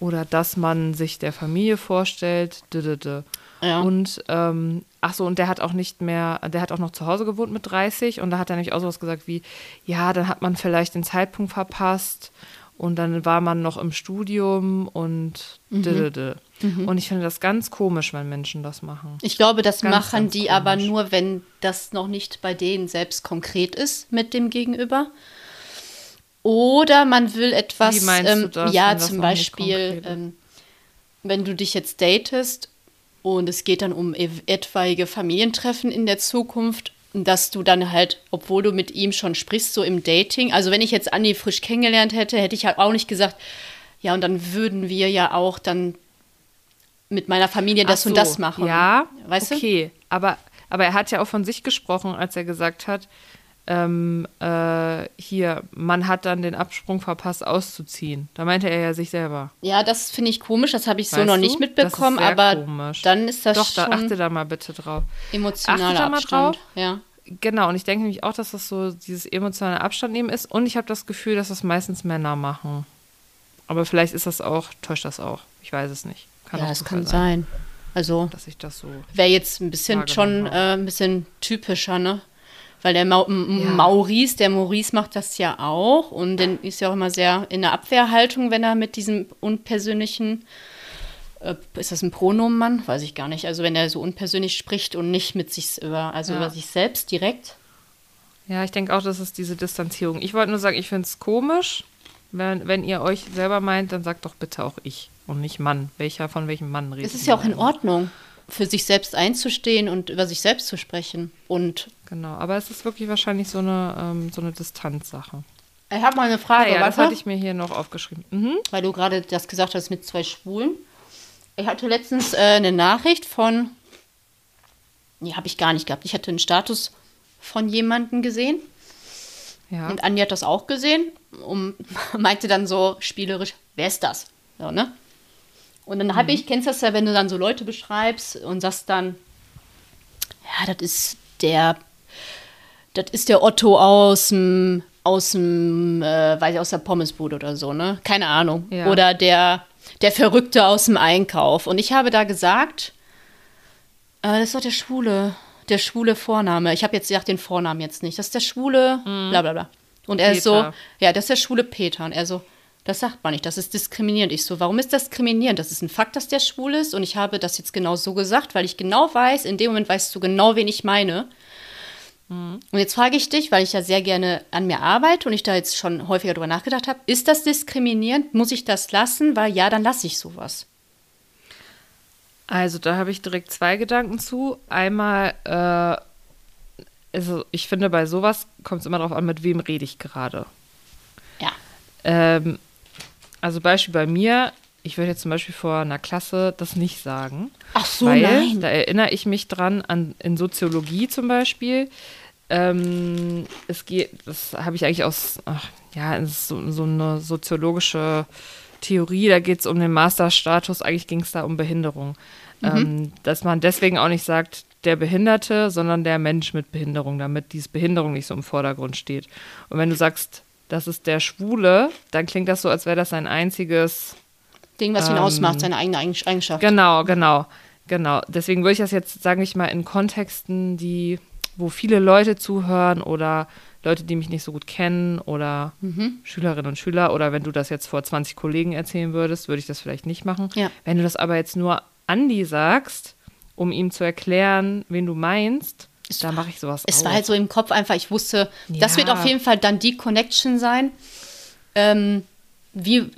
oder dass man sich der Familie vorstellt. Ja. Und ähm, ach so, und der hat auch nicht mehr, der hat auch noch zu Hause gewohnt mit 30 und da hat er nämlich auch sowas gesagt wie, ja, dann hat man vielleicht den Zeitpunkt verpasst und dann war man noch im Studium und dü, dü. Und ich finde das ganz komisch, wenn Menschen das machen. Ich glaube, das Ganz, machen ganz die aber komisch. nur, wenn das noch nicht bei denen selbst konkret ist mit dem Gegenüber. Oder man will etwas, Wie meinst du ähm, das, ja, das zum nicht Beispiel, ähm, wenn du dich jetzt datest und es geht dann um ev- etwaige Familientreffen in der Zukunft, dass du dann halt, obwohl du mit ihm schon sprichst, so im Dating, also wenn ich jetzt Andi frisch kennengelernt hätte, hätte ich halt auch nicht gesagt, ja, und dann würden wir ja auch dann mit meiner Familie das Ach und so, das machen. Ja, weißt du? okay. Aber, aber er hat ja auch von sich gesprochen, als er gesagt hat, ähm, äh, hier, man hat dann den Absprung verpasst, auszuziehen. Da meinte er ja sich selber. Ja, das finde ich komisch, das habe ich so Weißt noch du? nicht mitbekommen, aber komisch. dann ist das Doch, da schon achte da mal bitte drauf. emotionaler achte da mal Abstand. drauf. Ja. Genau, und ich denke nämlich auch, dass das so dieses emotionale Abstand nehmen ist. Und ich habe das Gefühl, dass das meistens Männer machen. Aber vielleicht ist das auch, täuscht das auch. Ich weiß es nicht. Kann ja, Zufall kann sein. Also Dass ich das so. wäre jetzt ein bisschen schon äh, ein bisschen typischer, ne? Weil der Mau M- Ja. Maurice, der Maurice macht das ja auch und dann ist ja auch immer sehr in der Abwehrhaltung, wenn er mit diesem unpersönlichen, äh, ist das ein Pronomen, weiß ich gar nicht, also wenn er so unpersönlich spricht und nicht mit sich über, also Ja. über sich selbst direkt. Ja, ich denke auch, das ist diese Distanzierung. Ich wollte nur sagen, ich finde es komisch. Wenn, wenn ihr euch selber meint, dann sagt doch bitte auch ich und nicht Mann. Welcher von welchem Mann redet? Es ist ja auch in? Ordnung, für sich selbst einzustehen und über sich selbst zu sprechen. Und Genau, aber es ist wirklich wahrscheinlich so eine, ähm, so eine Distanzsache. ich habe mal eine Frage, ja, das warte, hatte ich mir hier noch aufgeschrieben. Mhm. weil du gerade das gesagt hast mit zwei Schwulen. Ich hatte letztens äh, eine Nachricht von, nee, habe ich gar nicht gehabt. Ich hatte einen Status von jemandem gesehen Ja. und Anja hat das auch gesehen und meinte dann so spielerisch, wer ist das? So, ne? Und dann habe ich, kennst du das ja, wenn du dann so Leute beschreibst und sagst dann, ja, das ist der, das ist der Otto aus dem, aus dem, äh, weiß ich, aus der Pommesbude oder so, ne? Keine Ahnung. Ja. Oder der, der Verrückte aus dem Einkauf. Und ich habe da gesagt, äh, das ist doch der schwule, der schwule Vorname. Ich habe jetzt gesagt den Vornamen jetzt nicht. Das ist der schwule, bla bla bla. Und er ist so, Peter. ja, das ist der schwule Peter. Und er so, das sagt man nicht, das ist diskriminierend. Ich so, warum ist das diskriminierend? Das ist ein Fakt, dass der schwul ist. Und ich habe das jetzt genau so gesagt, weil ich genau weiß, in dem Moment weißt du genau, wen ich meine. Und jetzt frage ich dich, weil ich ja sehr gerne an mir arbeite und ich da jetzt schon häufiger drüber nachgedacht habe, ist das diskriminierend? Muss ich das lassen? Weil ja, dann lasse ich sowas. Also da habe ich direkt zwei Gedanken zu. Einmal, äh, also ich finde, bei sowas kommt es immer darauf an, mit wem rede ich gerade. Ja. Ähm, also Beispiel bei mir, ich würde jetzt zum Beispiel vor einer Klasse das nicht sagen. Ach so, weil, nein. Da erinnere ich mich dran an in Soziologie zum Beispiel. Ähm, es geht, das habe ich eigentlich aus, ach, ja, es ist so, so eine soziologische Theorie, da geht es um den Masterstatus, eigentlich ging es da um Behinderung. Ähm, dass man deswegen auch nicht sagt, der Behinderte, sondern der Mensch mit Behinderung, damit diese Behinderung nicht so im Vordergrund steht. Und wenn du sagst, das ist der Schwule, dann klingt das so, als wäre das sein einziges Ding, was ihn Ähm, ausmacht, seine eigene Eigen- Eigenschaft. Genau, genau, genau. Deswegen würde ich das jetzt, sage ich mal, in Kontexten, die, wo viele Leute zuhören oder Leute, die mich nicht so gut kennen oder Mhm. Schülerinnen und Schüler oder wenn du das jetzt vor 20 Kollegen erzählen würdest, würde ich das vielleicht nicht machen. Ja. Wenn du das aber jetzt nur Andi sagst, um ihm zu erklären, wen du meinst, da mache ich sowas Es auch. war halt so im Kopf einfach, ich wusste, das Ja. wird auf jeden Fall dann die Connection sein. Ähm, wie,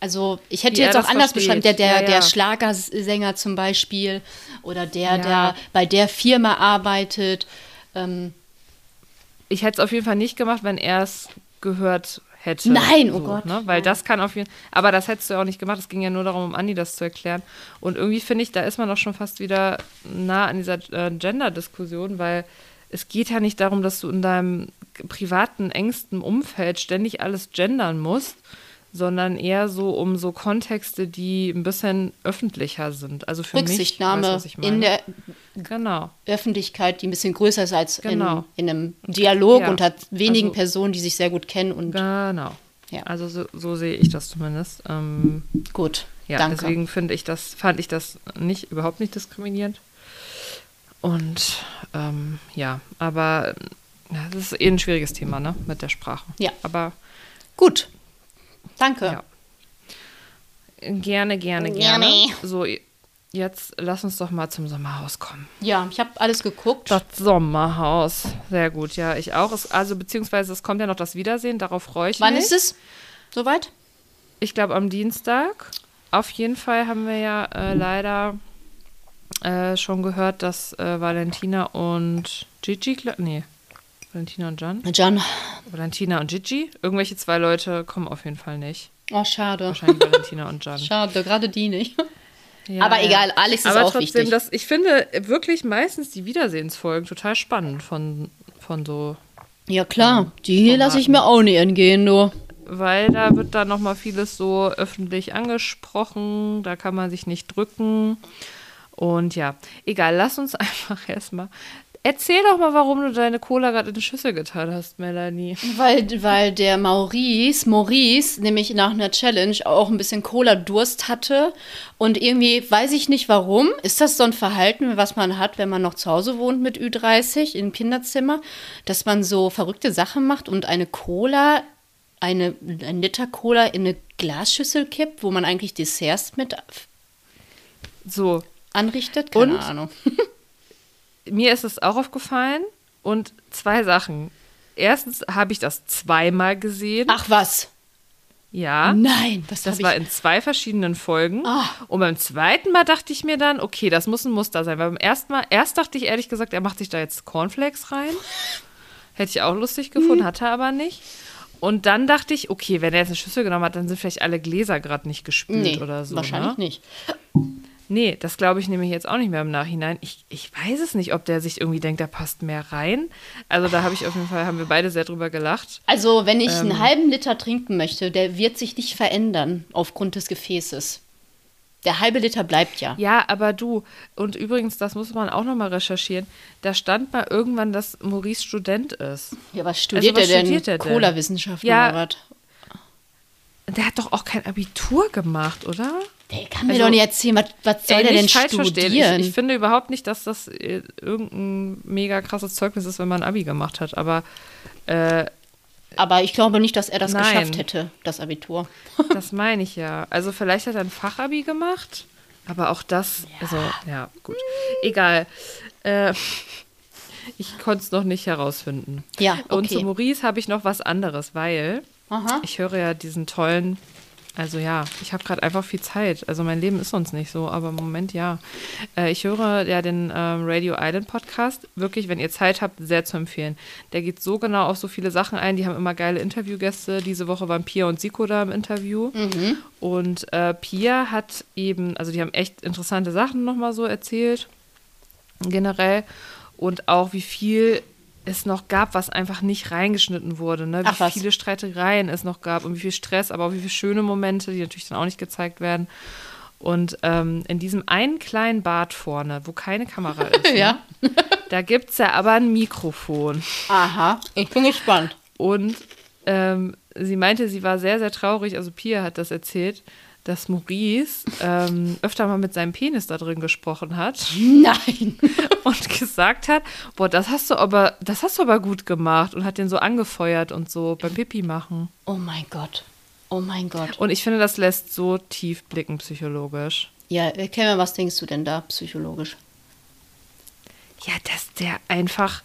Also ich hätte Wie jetzt auch anders beschrieben, der, der, Ja, ja. der Schlagersänger zum Beispiel oder der, Ja. der bei der Firma arbeitet. Ähm, Ich hätte es auf jeden Fall nicht gemacht, wenn er es gehört hätte. Nein, oh Gott. Ne? Weil das kann auf jeden Aber das hättest du ja auch nicht gemacht. Es ging ja nur darum, um Andi das zu erklären. Und irgendwie finde ich, da ist man doch schon fast wieder nah an dieser äh, Gender-Diskussion, weil es geht ja nicht darum, dass du in deinem privaten, engsten Umfeld ständig alles gendern musst, sondern eher so um so Kontexte, die ein bisschen öffentlicher sind. Also für Rücksichtnahme mich, weißt du, was ich meine? in der Genau. Öffentlichkeit, die ein bisschen größer ist als Genau. in, in einem Dialog Ja. unter wenigen Also- Personen, die sich sehr gut kennen und Genau. Ja. Also so, so sehe ich das zumindest. Ähm, gut. ja, Danke. deswegen finde ich das, fand ich das nicht, überhaupt nicht diskriminierend. Und ähm, ja, aber das ist eh ein schwieriges Thema, ne? Mit der Sprache. Ja. Aber Gut. Danke. ja. Gerne, gerne, gerne. So, jetzt lass uns doch mal zum Sommerhaus kommen. Ja, ich habe alles geguckt. Das Sommerhaus. Sehr gut, ja, ich auch. Es, also, beziehungsweise es kommt ja noch das Wiedersehen, darauf freue ich Wann mich. ist es? Soweit? Ich glaube am Dienstag. Auf jeden Fall haben wir ja äh, leider äh, schon gehört, dass äh, Valentina und Gigi, nee, Valentina und Jan, John. Valentina und Gigi, irgendwelche zwei Leute kommen auf jeden Fall nicht. Oh, schade. Wahrscheinlich Valentina und Jan. Schade, gerade die nicht. Ja, Aber egal, Alex ist Aber auch trotzdem, wichtig. Das, ich finde wirklich meistens die Wiedersehensfolgen total spannend von, von so Ja, klar. Die lasse ich mir auch nicht entgehen, du. weil da wird dann noch mal vieles so öffentlich angesprochen, da kann man sich nicht drücken. Und ja, egal, lass uns einfach erstmal. Erzähl doch mal, warum du deine Cola gerade in die Schüssel getan hast, Melanie. Weil, weil der Maurice, Maurice, nämlich nach einer Challenge auch ein bisschen Cola-Durst hatte. Und irgendwie weiß ich nicht warum. Ist das so ein Verhalten, was man hat, wenn man noch zu Hause wohnt mit Ü30 im Kinderzimmer? Dass man so verrückte Sachen macht und eine Cola, eine, ein Liter Cola in eine Glasschüssel kippt, wo man eigentlich Desserts mit So, anrichtet? Keine Und? Ahnung. mir ist es auch aufgefallen und zwei Sachen. Erstens habe ich das zweimal gesehen. Ach was. ja. Nein, das, Das war in zwei verschiedenen Folgen. Ah. Und beim zweiten Mal dachte ich mir dann, okay, das muss ein Muster sein. Weil beim ersten Mal, erst dachte ich ehrlich gesagt, er macht sich da jetzt Cornflakes rein. Hätte ich auch lustig gefunden, hat er aber nicht. Und dann dachte ich, okay, wenn er jetzt eine Schüssel genommen hat, dann sind vielleicht alle Gläser gerade nicht gespült Nee, oder so. wahrscheinlich ne? nicht. Nee, das glaube ich nämlich jetzt auch nicht mehr im Nachhinein. Ich, ich weiß es nicht, ob der sich irgendwie denkt, da passt mehr rein. Also da habe ich auf jeden Fall, haben wir beide sehr drüber gelacht. Also, wenn ich Ähm. einen halben Liter trinken möchte, der wird sich nicht verändern aufgrund des Gefäßes. Der halbe Liter bleibt ja. Ja, aber du, und übrigens, das muss man auch nochmal recherchieren, da stand mal irgendwann, dass Maurice Student ist. Ja, was studiert was er denn? studiert er denn? Cola-Wissenschaften Ja. oder was? Der hat doch auch kein Abitur gemacht, oder? Der kann mir Also, doch nicht erzählen, was, was soll Ey, der denn studieren? Ich, ich finde überhaupt nicht, dass das äh, irgendein mega krasses Zeugnis ist, wenn man ein Abi gemacht hat. Aber äh, Aber ich glaube nicht, dass er das Nein. geschafft hätte, das Abitur. das meine ich ja. Also vielleicht hat er ein Fachabi gemacht, aber auch das, also ja, gut. Egal. Äh, ich konnte es noch nicht herausfinden. Ja, Und okay. zu Maurice habe ich noch was anderes, weil Aha. ich höre ja diesen tollen, also ja, ich habe gerade einfach viel Zeit. Also mein Leben ist sonst nicht so, aber im Moment ja. Äh, ich höre ja den ähm, Radio Island Podcast. Wirklich, wenn ihr Zeit habt, sehr zu empfehlen. Der geht so genau auf so viele Sachen ein. Die haben immer geile Interviewgäste. Diese Woche waren Pia und Siko da im Interview. Und äh, Pia hat eben, also die haben echt interessante Sachen nochmal so erzählt generell und auch wie viel es noch gab, was einfach nicht reingeschnitten wurde, ne? wie Ach, viele Streitereien es noch gab und wie viel Stress, aber auch wie viele schöne Momente, die natürlich dann auch nicht gezeigt werden. Und ähm, in diesem einen kleinen Bad vorne, wo keine Kamera ist, Ja. ne? da gibt es ja aber ein Mikrofon. Aha, ich bin gespannt. Und ähm, sie meinte, sie war sehr, sehr traurig, also Pia hat das erzählt, dass Maurice ähm, öfter mal mit seinem Penis da drin gesprochen hat Nein. und gesagt hat, boah, das hast du aber, das hast du aber gut gemacht und hat den so angefeuert und so beim Pipi machen. Oh mein Gott. Oh mein Gott. Und ich finde, das lässt so tief blicken psychologisch. Ja, mir, was denkst du denn da psychologisch? Ja, dass der einfach,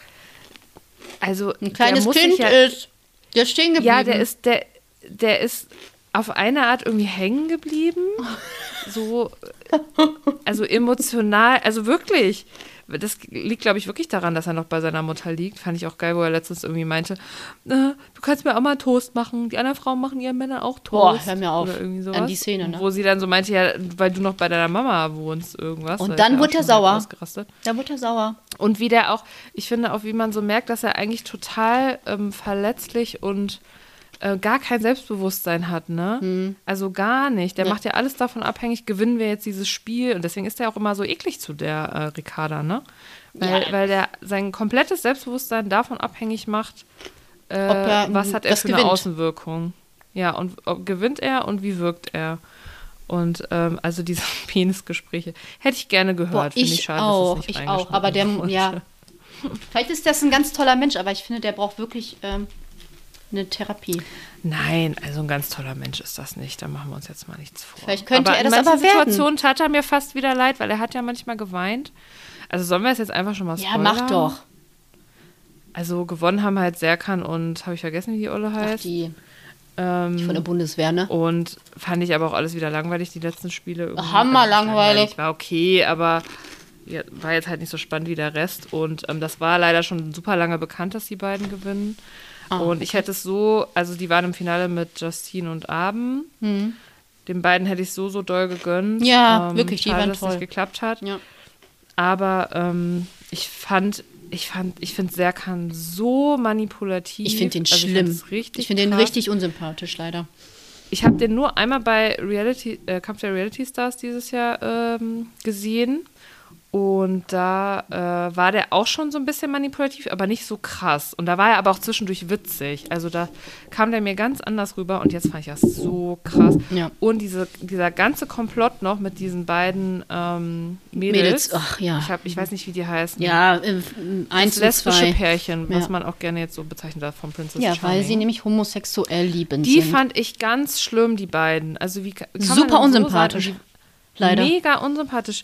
also Ein kleines Kind ja, ist. Der ist stehen geblieben. ja, der ist, der, der ist auf eine Art irgendwie hängen geblieben. So, also emotional, also wirklich. Das liegt, glaube ich, wirklich daran, dass er noch bei seiner Mutter liegt. Fand ich auch geil, wo er letztens irgendwie meinte, äh, du kannst mir auch mal Toast machen. Die anderen Frauen machen ihren Männern auch Toast. Boah, hör mir auf. Oder irgendwie sowas. An die Szene, ne? Wo sie dann so meinte, ja, weil du noch bei deiner Mama wohnst, irgendwas. Und Da dann wurde er sauer. ausgerastet. Da wurde er sauer. Und wie der auch, ich finde auch, wie man so merkt, dass er eigentlich total ähm, verletzlich und äh, gar kein Selbstbewusstsein hat, ne? Also gar nicht. Der Ja. macht ja alles davon abhängig, gewinnen wir jetzt dieses Spiel. Und deswegen ist er auch immer so eklig zu der äh, Ricarda, ne? Weil, Ja. weil der sein komplettes Selbstbewusstsein davon abhängig macht, äh, er, was hat er für eine gewinnt. Außenwirkung. Ja, und ob, gewinnt er und wie wirkt er? Und ähm, also diese Penisgespräche hätte ich gerne gehört. Boah, Finde ich ich schade, auch, dass es nicht ich auch. Aber der, wurde. ja. Vielleicht ist das ein ganz toller Mensch, aber ich finde, der braucht wirklich ähm, eine Therapie. Nein, also ein ganz toller Mensch ist das nicht. Da machen wir uns jetzt mal nichts vor. Vielleicht könnte aber er in das manchen aber werden. Situationen tat er mir fast wieder leid, weil er hat ja manchmal geweint. Also sollen wir es jetzt einfach schon mal Ja, spoilern? mach doch. Also gewonnen haben halt Serkan und habe ich vergessen, wie die Olle Ach, heißt. die ähm, von der Bundeswehr, ne? und fand ich aber auch alles wieder langweilig, die letzten Spiele. Hammer langweilig. War okay, aber ja, war jetzt halt nicht so spannend wie der Rest. Und ähm, das war leider schon super lange bekannt, dass die beiden gewinnen. Ah, und ich hätte es so, also die waren im Finale mit Justine und Abend. Den beiden hätte ich so, so doll gegönnt. Mhm. Ja, wirklich, die schade, waren dass es toll. nicht geklappt hat. Ja. Aber ähm, ich fand, ich fand, ich finde Serkan so manipulativ. Ich finde den Also ich schlimm. richtig ich finde den richtig unsympathisch, leider. Ich habe den nur einmal bei Reality, äh, Kampf der Reality Stars dieses Jahr ähm, gesehen. Und da äh, war der auch schon so ein bisschen manipulativ, aber nicht so krass. Und da war er aber auch zwischendurch witzig. Also da kam der mir ganz anders rüber und jetzt fand ich das so krass. Ja. Und diese, dieser ganze Komplott noch mit diesen beiden ähm, Mädels. Mädels, ach ja. Ich, hab, ich weiß nicht, wie die heißen. Ja, äh, eins das lesbische zwei. Pärchen, was Ja. man auch gerne jetzt so bezeichnet darf von Princess Ja, Charming. weil sie nämlich homosexuell liebend Die sind. fand ich ganz schlimm, die beiden. Also wie ka- kann man Super so unsympathisch. sagen, die- Leider. Mega unsympathisch.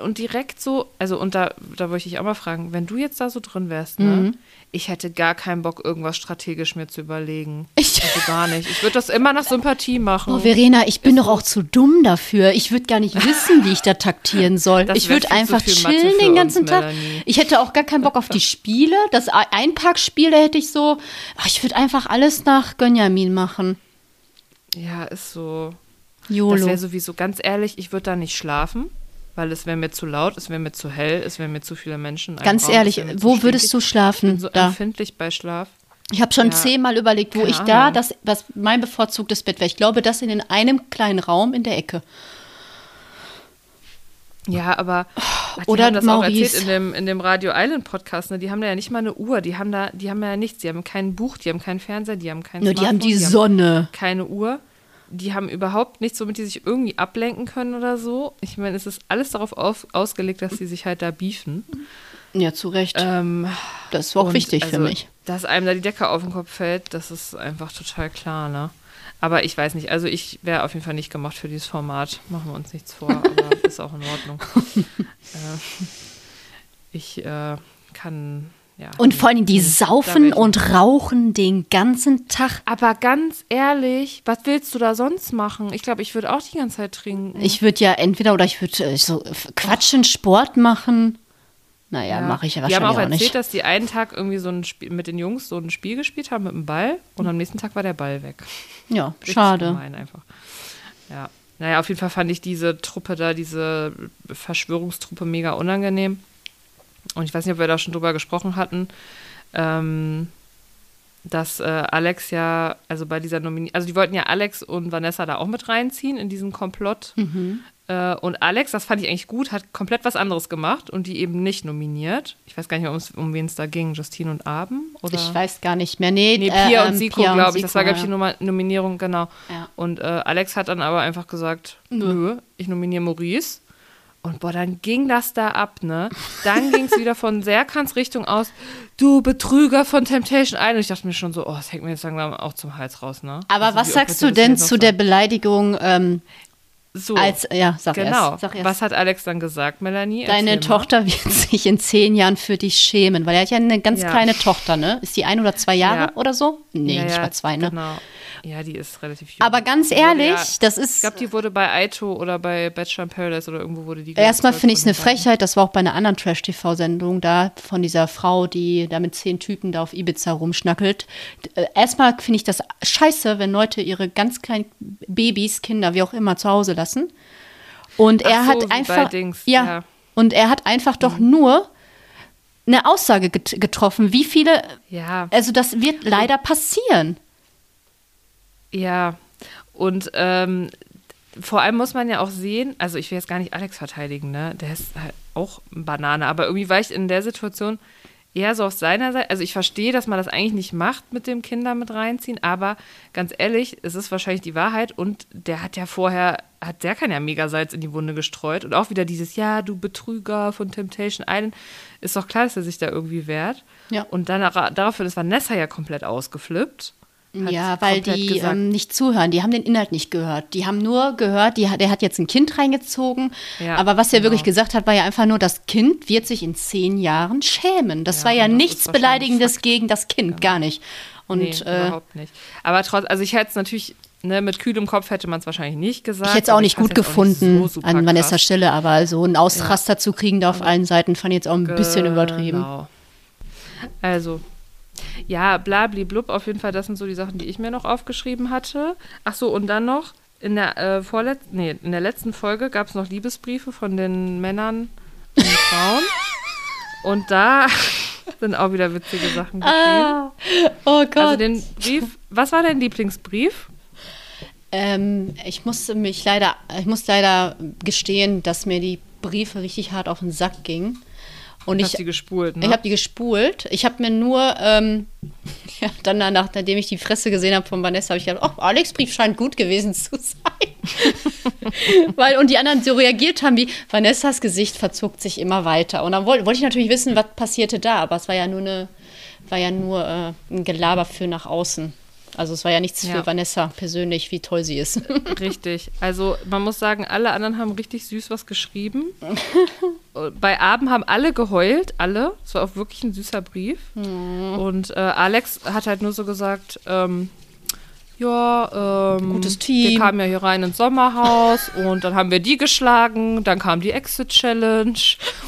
Und direkt so, also und da, da wollte ich dich auch mal fragen, wenn du jetzt da so drin wärst, ne? Mhm. Ich hätte gar keinen Bock, irgendwas strategisch mir zu überlegen. Ich- Also gar nicht. Ich würde das immer nach Sympathie machen. Oh, Verena, ich bin doch auch zu dumm dafür. Ich würde gar nicht wissen, wie ich da taktieren soll. Das ich würde einfach chillen den ganzen uns, Tag. Melanie. Ich hätte auch gar keinen Bock auf die Spiele. Das Einparkspiel, da hätte ich so. Ach, ich würde einfach alles nach Gönjamin machen. ja, ist so. Das YOLO. wäre sowieso, ganz ehrlich, ich würde da nicht schlafen, weil es wäre mir zu laut, es wäre mir zu hell, es wären mir zu viele Menschen. Ganz Raum, ehrlich, wo würdest du schlafen? Ich bin so da. empfindlich bei Schlaf. Ich habe schon Ja. zehnmal überlegt, wo Keine ich da, Ahnung. das, was mein bevorzugtes Bett wäre. Ich glaube, das in einem kleinen Raum in der Ecke. Ja, aber die oder haben das auch Maurice. erzählt in dem, in dem Radio Island Podcast. Ne? Die haben da ja nicht mal eine Uhr, die haben da, die haben ja nichts, die haben kein Buch, die haben keinen Fernseher, die haben kein Nur die haben Smartphone, die Sonne. keine Uhr. Die haben überhaupt nichts, womit die sich irgendwie ablenken können oder so. Ich meine, es ist alles darauf auf, ausgelegt, dass sie sich halt da beefen. Ja, zu Recht. Ähm, das war auch wichtig also, für mich. Dass einem da die Decke auf den Kopf fällt, das ist einfach total klar, ne? Aber ich weiß nicht, also ich wäre auf jeden Fall nicht gemacht für dieses Format. Machen wir uns nichts vor, aber ist auch in Ordnung. äh, ich äh, kann, ja. Und vor allen Dingen, die Da saufen und rauchen den ganzen Tag. Aber ganz ehrlich, was willst du da sonst machen? Ich glaube, ich würde auch die ganze Zeit trinken. Ich würde ja entweder oder ich würde äh, so quatschen, Sport machen. Naja, mache ich ja Die haben wahrscheinlich auch auch, erzählt, nicht. dass die einen Tag irgendwie so ein Spiel mit den Jungs so ein Spiel gespielt haben mit dem Ball und am nächsten Tag war der Ball weg. Ja, Richtig schade. Gemein einfach. Ja. Naja, auf jeden Fall fand ich diese Truppe da, diese Verschwörungstruppe mega unangenehm. Und ich weiß nicht, ob wir da schon drüber gesprochen hatten, ähm, dass äh, Alex ja, also bei dieser Nominierung, also die wollten ja Alex und Vanessa da auch mit reinziehen in diesen Komplott. Mhm. Äh, und Alex, das fand ich eigentlich gut, hat komplett was anderes gemacht und die eben nicht nominiert. Ich weiß gar nicht mehr, um wen es da ging, Justine und Abend? Oder? Ich weiß gar nicht mehr. Nee, Nee, äh, Pia ähm, und Siko, Pia und glaube ich. Das war, Siko, glaube ich, die. Noma Nominierung, genau. Ja. Und äh, Alex hat dann aber einfach gesagt, nö, ich nominiere Maurice. Und boah, dann ging das da ab, ne? Dann ging es wieder von Serkans Richtung aus, du Betrüger von Temptation Island. Und ich dachte mir schon so, oh, das hängt mir jetzt langsam auch zum Hals raus, ne? Aber Also, was sagst du denn zu der? Beleidigung? Ähm, So, Als, ja, sag genau. erst. Sag erst. Was hat Alex dann gesagt, Melanie? Deine Tochter wird sich in zehn Jahren für dich schämen, weil er hat ja eine ganz Ja. kleine Tochter, ne? Ist die ein oder zwei Jahre Ja. oder so? Nee, Ja, nicht mal zwei, ne? Genau. Ja, die ist relativ jung. Aber ganz ehrlich, ja, das Ich ist. glaube, die wurde bei Aito oder bei Bachelor in Paradise oder irgendwo wurde die. Erstmal finde ich es eine. Frechheit, das war auch bei einer anderen Trash-TV-Sendung da, von dieser Frau, die da mit zehn Typen da auf Ibiza rumschnackelt. Äh, Erstmal finde ich das scheiße, wenn Leute ihre ganz kleinen Babys, Kinder, wie auch immer, zu Hause lassen. Und Ach er so, hat einfach. Dings, ja, ja. Mhm. Und er hat einfach doch nur eine Aussage get getroffen. Wie viele. Ja. Also, das wird leider passieren. Ja, und ähm, vor allem muss man ja auch sehen, also ich will jetzt gar nicht Alex verteidigen, ne? Der ist halt auch eine Banane, aber irgendwie war ich in der Situation eher so auf seiner Seite. Also ich verstehe, dass man das eigentlich nicht macht mit dem Kinder mit reinziehen, aber ganz ehrlich, es ist wahrscheinlich die Wahrheit und der hat ja vorher, hat der kein ja Megasalz in die Wunde gestreut und auch wieder dieses, ja, du Betrüger von Temptation Island, ist doch klar, dass er sich da irgendwie wehrt. Ja. Und dann daraufhin ist Vanessa ja komplett ausgeflippt. Ja, weil die ähm, nicht zuhören. Die haben den Inhalt nicht gehört. Die haben nur gehört, die, hat- der hat jetzt ein Kind reingezogen. Ja, aber was er genau. wirklich gesagt hat, war ja einfach nur, das Kind wird sich in zehn Jahren schämen. Das Ja, war ja und das nichts Beleidigendes Fakt. gegen das Kind, gar nicht. Und nee, äh, überhaupt nicht. Aber trotz, also ich hätte es natürlich, ne, mit kühlem Kopf hätte man es wahrscheinlich nicht gesagt. ich hätte es auch nicht gut auch nicht gefunden so an Vanessas krass. Stelle, aber so einen Ausraster zu kriegen da auf allen Seiten fand ich jetzt auch ein bisschen übertrieben. Genau. Also, ja, blabli-blub, auf jeden Fall, das sind so die Sachen, die ich mir noch aufgeschrieben hatte. Ach so, und dann noch, in der, äh, vorletz nee, in der letzten Folge gab es noch Liebesbriefe von den Männern und Frauen. und da sind auch wieder witzige Sachen geschehen. Ah, oh Gott. Also den Brief, was war dein Lieblingsbrief? Ähm, ich musste mich leider, ich muss leider gestehen, dass mir die Briefe richtig hart auf den Sack gingen. Und Ich habe die gespult, ne? ich habe die gespult. Ich habe mir nur, ähm, ja, dann danach, nachdem ich die Fresse gesehen habe von Vanessa, habe ich gedacht, oh, Alex Brief scheint gut gewesen zu sein. Weil, und die anderen so reagiert haben, wie Vanessas Gesicht verzog sich immer weiter. Und dann wollte wollte ich natürlich wissen, was passierte da, aber es war ja nur eine, war ja nur äh, ein Gelaber für nach außen. Also es war ja nichts Ja. für Vanessa persönlich, wie toll sie ist. Richtig. Also man muss sagen, alle anderen haben richtig süß was geschrieben. Bei Abend haben alle geheult, alle. Es war auch wirklich ein süßer Brief. Mhm. Und äh, Alex hat halt nur so gesagt, ähm, ja, ähm, Gutes Team. wir kamen ja hier rein ins Sommerhaus und dann haben wir die geschlagen, dann kam die Exit-Challenge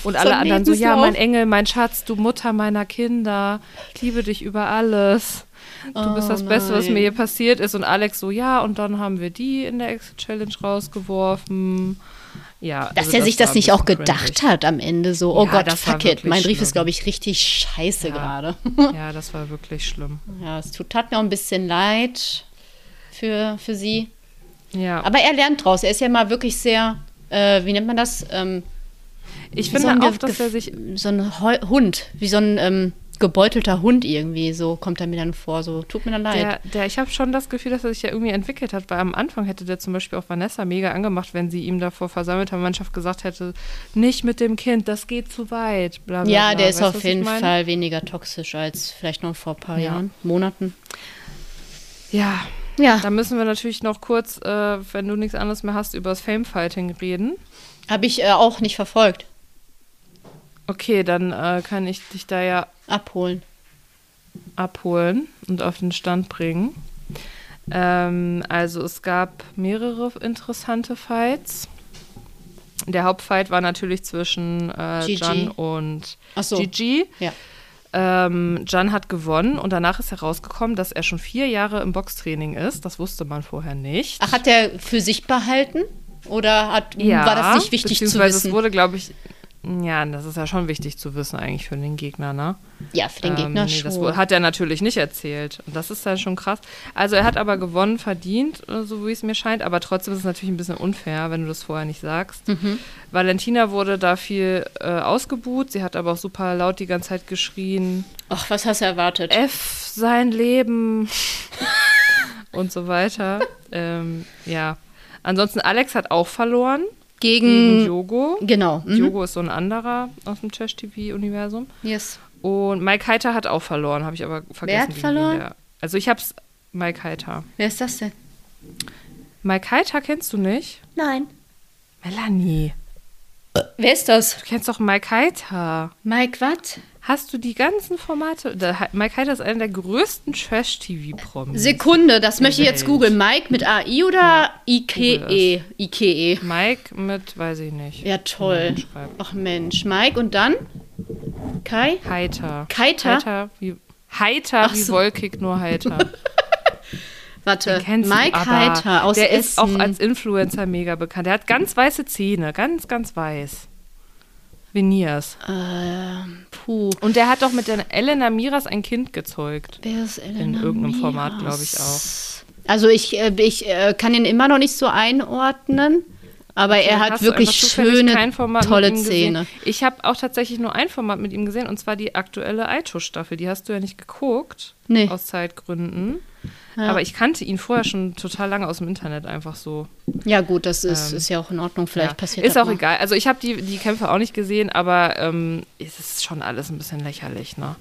und alle anderen so, ja, mein Engel, mein Schatz, du Mutter meiner Kinder, ich liebe dich über alles. Du bist Oh das Beste, was nein. mir je passiert ist. Und Alex so, ja, und dann haben wir die in der Exit-Challenge rausgeworfen. Ja. Dass also er sich war das nicht auch gedacht cringy. hat am Ende so, oh Ja, Gott, das fuck it. Mein Brief ist, glaube ich, richtig scheiße Ja. gerade. Ja, das war wirklich schlimm. Ja, es tut, tat mir auch ein bisschen leid für, für sie. Ja. Aber er lernt draus. Er ist ja mal wirklich sehr, äh, wie nennt man das? Ähm, ich finde so ein auch, dass er sich So ein Hund, wie so ein ähm, gebeutelter Hund irgendwie, so kommt er mir dann vor. So, tut mir dann leid. Der, der, ich habe schon das Gefühl, dass er sich ja irgendwie entwickelt hat, weil am Anfang hätte der zum Beispiel auch Vanessa mega angemacht, wenn sie ihm davor versammelter Mannschaft gesagt hätte, nicht mit dem Kind, das geht zu weit. Bla, bla, ja, bla. der ist Weißt du, auf jeden? Fall weniger toxisch als vielleicht noch vor ein paar Ja. Jahren, Monaten. Ja, Ja, da müssen wir natürlich noch kurz, äh, wenn du nichts anderes mehr hast, über das Famefighting reden. habe ich äh, auch nicht verfolgt. Okay, dann äh, kann ich dich da ja Abholen. abholen und auf den Stand bringen. Ähm, also es gab mehrere interessante Fights. Der Hauptfight war natürlich zwischen äh. Jan und so. Gigi. Ja. Ähm, Jan hat gewonnen und danach ist herausgekommen, dass er schon vier Jahre im Boxtraining ist. Das wusste man vorher nicht. Ach, hat er für sich behalten? Oder hat, ja, war das nicht wichtig zu beziehungsweise wissen? Es wurde, glaube ich, ja, das ist ja schon wichtig zu wissen eigentlich für den Gegner, ne? ja, für den Gegner Ähm, nee, Das schon. wo- hat er natürlich nicht erzählt. Und das ist dann schon krass. Also er hat aber gewonnen, verdient, äh, so wie es mir scheint. Aber trotzdem ist es natürlich ein bisschen unfair, wenn du das vorher nicht sagst. Mhm. Valentina wurde da viel äh, ausgebuht. Sie hat aber auch super laut die ganze Zeit geschrien. Ach, was hast du erwartet? F sein Leben und so weiter. Ähm, ja. Ansonsten Alex hat auch verloren gegen Gegen. Yogo. Genau. Mhm. Yogo ist so ein anderer aus dem Trash-TV-Universum. Yes. Und Mike Heiter hat auch verloren, habe ich aber vergessen. hat gegen wen verloren? Der, also ich hab's Mike Heiter. Wer ist das denn? Mike Heiter kennst du nicht? Nein. Melanie. Wer ist das? Du kennst doch Mike Heiter. Mike was? Hast du die ganzen Formate? Der, Mike Heiter ist einer der größten Trash-TV-Promis. Sekunde, das möchte ich jetzt googeln. Mike mit AI oder Google IKE? IKE. Mike mit, weiß ich nicht. Ja, toll. Ach Mensch. Mike und dann? Kai? Heiter. Keiter? Heiter wie, heiter Ach wie so. wolkig, nur heiter. Warte. Mike du. Heiter aus Der Essen. ist auch als Influencer mega bekannt. Der hat ganz weiße Zähne, ganz, ganz weiß. Veneers. äh, puh. Und der hat doch mit der Elena Miras ein Kind gezeugt. Wer ist Elena In irgendeinem Format, Miras? glaube ich auch. Also ich, äh, ich äh, kann ihn immer noch nicht so einordnen, aber er Dann hat wirklich schöne, Format tolle. Zähne. Ich habe auch tatsächlich nur ein Format mit ihm gesehen und zwar die aktuelle Aito-Staffel. Die hast du ja nicht geguckt. Nee. Aus Zeitgründen. Ja. Aber ich kannte ihn vorher schon total lange aus dem Internet einfach so. Ja gut, das ist, Ähm, ist ja auch in Ordnung. Vielleicht ja. passiert Ist auch mal. egal. Also ich habe die, die Kämpfe auch nicht gesehen, aber ähm, es ist schon alles ein bisschen lächerlich, ne?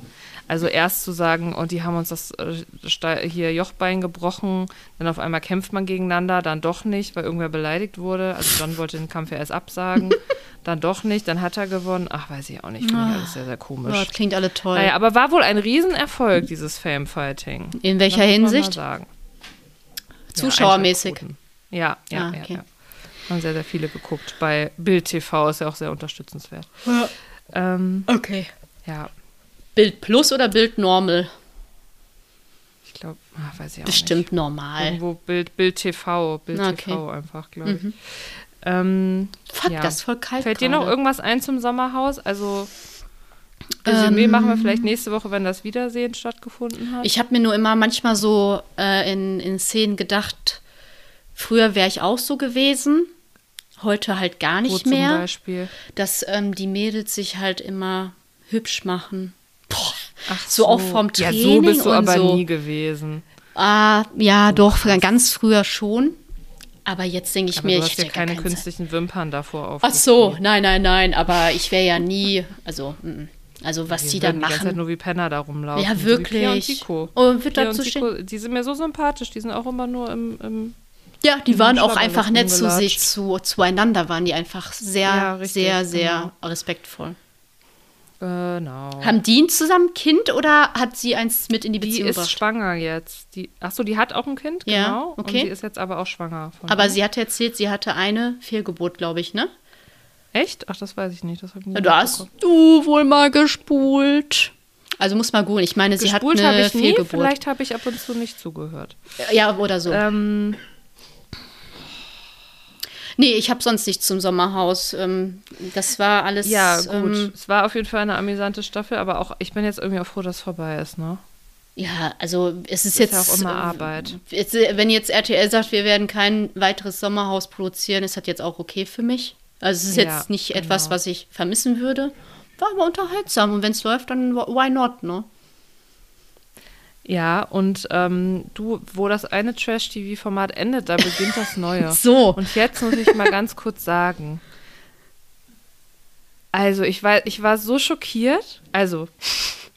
Also erst zu sagen, und die haben uns das äh, hier Jochbein gebrochen, dann auf einmal kämpft man gegeneinander, dann doch nicht, weil irgendwer beleidigt wurde. Also John wollte den Kampf ja erst absagen, dann doch nicht, dann hat er gewonnen. Ach, weiß ich auch nicht, finde ich alles sehr, sehr komisch. Ja, das klingt alle toll. Naja, aber war wohl ein Riesenerfolg, dieses Fame-Fighting. In welcher Das Hinsicht? sagen. Zuschauermäßig. Ja, ja, Ah, ja, okay. ja. Haben sehr, sehr viele geguckt. Bei Bild TV ist ja auch sehr unterstützenswert. Ähm, Okay. ja, Bild Plus oder Bild Normal? ich glaube, weiß ich auch Bestimmt nicht. normal. Irgendwo Bild, Bild TV, Bild Okay. Mhm. TV einfach, glaube ich. Ähm, Fuck, ja. das ist voll kalt Fällt dir noch gerade. irgendwas ein zum Sommerhaus? Also, Resümee Ähm, machen wir vielleicht nächste Woche, wenn das Wiedersehen stattgefunden hat. Ich habe mir nur immer manchmal so äh, in, in Szenen gedacht, früher wäre ich auch so gewesen, heute halt gar Wo nicht zum mehr. Beispiel. Dass ähm, die Mädels sich halt immer hübsch machen. Boah, Ach so auch vom Ja, so Training bist du und aber so. nie gewesen. Ah, ja, doch, ganz früher schon. Aber jetzt denke ich Aber mir, du ich hast ja hätte gar keine keine Zeit. künstlichen Wimpern davor auf. Ach so, nein, nein, nein, aber ich wäre ja nie, also, mm, also was die, da die ganze Zeit machen. nur wie Penner da rumlaufen. Ja, so wie wirklich. Pia und Tico. Oh, wird dazu und Tico, die sind mir so sympathisch. Die sind auch immer nur im, im Ja, die waren auch einfach nett zu sich, zu, zueinander waren die einfach sehr, Ja, richtig, sehr, sehr genau. respektvoll. Genau. Haben die ein zusammen ein Kind oder hat sie eins mit in die die Beziehung ist gebracht? schwanger jetzt. Die, achso, die hat auch ein Kind, Ja, genau. okay. Und sie ist jetzt aber auch schwanger. Aber sie hatte erzählt, sie hatte eine Fehlgeburt, glaube ich, ne? Echt? Ach, das weiß ich nicht. Das ich nie Du hast du wohl mal gespult. Also muss mal googeln. Ich meine, sie Gespult hat eine ich nie. Fehlgeburt. Vielleicht habe ich ab und zu nicht zugehört. Ja, oder so. Ähm, Nee, ich habe sonst nichts zum Sommerhaus. Ähm, das war alles. ja, gut. Ähm, es war auf jeden Fall eine amüsante Staffel, aber auch ich bin jetzt irgendwie auch froh, dass es vorbei ist, ne? ja, also es ist Ist jetzt. ja auch immer äh, Arbeit. Jetzt, äh, wenn jetzt RTL sagt, wir werden kein weiteres Sommerhaus produzieren, ist das jetzt auch okay für mich. Also es ist Ja, jetzt nicht genau. etwas, was ich vermissen würde. War aber unterhaltsam und wenn es läuft, dann why not, ne? Ja, und ähm, du, wo das eine Trash-TV-Format endet, da beginnt das neue. So. Und jetzt muss ich mal ganz kurz sagen. Also, ich war, ich war so schockiert. Also,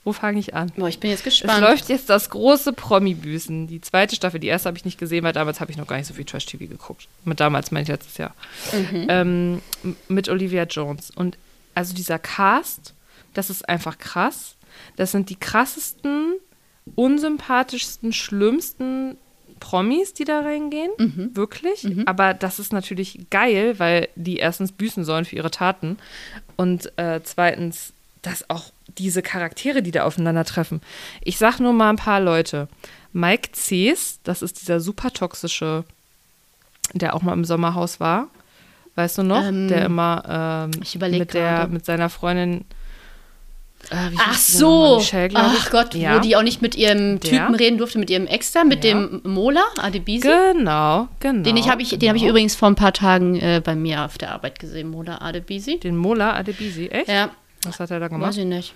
wo fange ich an? Boah, ich bin jetzt Es gespannt. läuft jetzt das große Promi-Büßen. Die zweite Staffel, die erste habe ich nicht gesehen, weil damals habe ich noch gar nicht so viel Trash-TV geguckt. Mit damals meine ich letztes Jahr. Ähm, m- mit Olivia Jones. Und also dieser Cast, das ist einfach krass. Das sind die krassesten, unsympathischsten, schlimmsten Promis, die da reingehen. Wirklich. Aber das ist natürlich geil, weil die erstens büßen sollen für ihre Taten. Und äh, zweitens, dass auch diese Charaktere, die da aufeinandertreffen. Ich sag nur mal ein paar Leute. Mike Cees, das ist dieser super toxische, der auch mal im Sommerhaus war. Weißt du noch? Ähm, der immer ähm, mit, der, mit seiner Freundin. Äh, Ach so. Michelle, ich. Ach Gott, ja. wo die auch nicht mit ihrem? Typen reden durfte, mit ihrem Ex da, mit Ja. dem Mola, Adebisi. Genau, genau. Den habe ich, den habe ich genau. übrigens vor ein paar Tagen äh, bei mir auf der Arbeit gesehen, Mola Adebisi. Den Mola Adebisi, echt? Ja, Was hat er da weiß gemacht? ich nicht.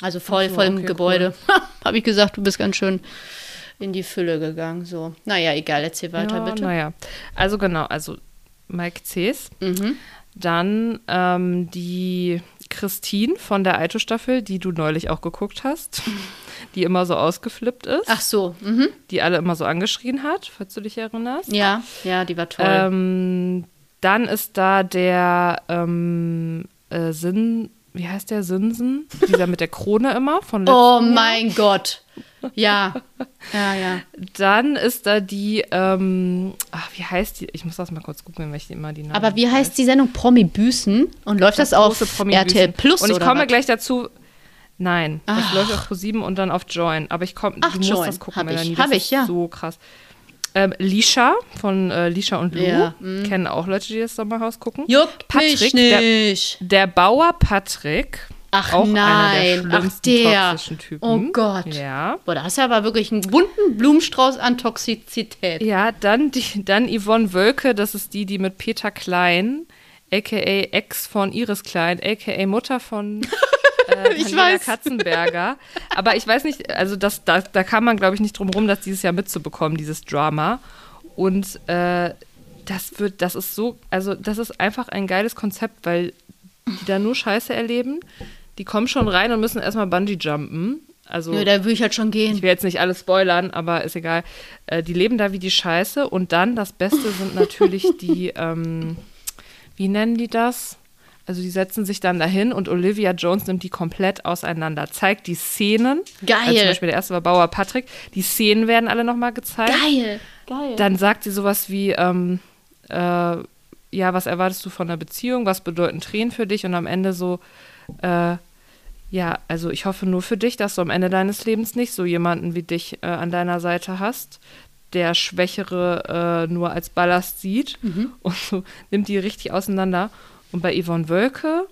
Also voll, so, voll im okay, Gebäude. habe ich gesagt, du bist ganz schön in die Fülle gegangen. So, naja, egal, erzähl weiter bitte. Naja, also genau, also Mike Cees, Mhm. Dann ähm, die Christine von der Aito-Staffel, die du neulich auch geguckt hast, die immer so ausgeflippt ist, Ach so, mhm. die alle immer so angeschrien hat, falls du dich erinnerst. ja, ja, die war toll. Ähm, dann ist da der ähm, äh, Sinn, wie heißt der Sinsen? Dieser mit der Krone immer von oh letztem Jahr. mein Gott. Ja, ja, ja. Dann ist da die, ähm, ach, wie heißt die? Ich muss das mal kurz gucken, weil ich immer die Namen Aber wie heißt die Sendung Promi Büßen? Und läuft das, auf große Promi RTL Büßen. Plus Und ich komme was? gleich dazu. Nein, das Ach. läuft auf Pro7 und dann auf Join. Aber ich komme, Ach, du musst Join. das gucken, Hab ich. Melanie. Hab das ich, ist ja. so krass. Ähm, Lisha von äh, Lisha und Lou Ja, mm. kennen auch Leute, die das Sommerhaus gucken. Juckt Patrick, der-. Der Bauer Patrick. Ach auch nein, einer der ach der. toxischen Typen. Oh Gott. Ja. Boah, da hast du aber wirklich einen bunten Blumenstrauß an Toxizität. Ja, dann, die, dann Yvonne Wölke, das ist die, die mit Peter Klein, a.k.a. Ex von Iris Klein, a.k.a. Mutter von äh, Ich weiß. Katzenberger. Aber ich weiß nicht, also das, da, da kam man, glaube ich, nicht drum rum, das dieses Jahr mitzubekommen, dieses Drama. Und äh, das wird, das ist so, also das ist einfach ein geiles Konzept, weil die da nur Scheiße erleben. Die kommen schon rein und müssen erstmal Bungee jumpen. Also Ja, da würde ich halt schon gehen. ich will jetzt nicht alles spoilern, aber ist egal. Äh, die leben da wie die Scheiße. Und dann das Beste sind natürlich die, ähm, wie nennen die das? Also die setzen sich dann dahin und Olivia Jones nimmt die komplett auseinander, zeigt die Szenen. Geil. Also zum Beispiel der erste war Bauer Patrick. Die Szenen werden alle nochmal gezeigt. Geil. Geil. Dann sagt sie sowas wie, ähm, äh, ja, was erwartest du von einer Beziehung? Was bedeuten Tränen für dich? Und am Ende so, äh, ja, also ich hoffe nur für dich, dass du am Ende deines Lebens nicht so jemanden wie dich äh, an deiner Seite hast, der Schwächere äh, nur als Ballast sieht und so nimmt die richtig auseinander. Und bei Yvonne Wölke,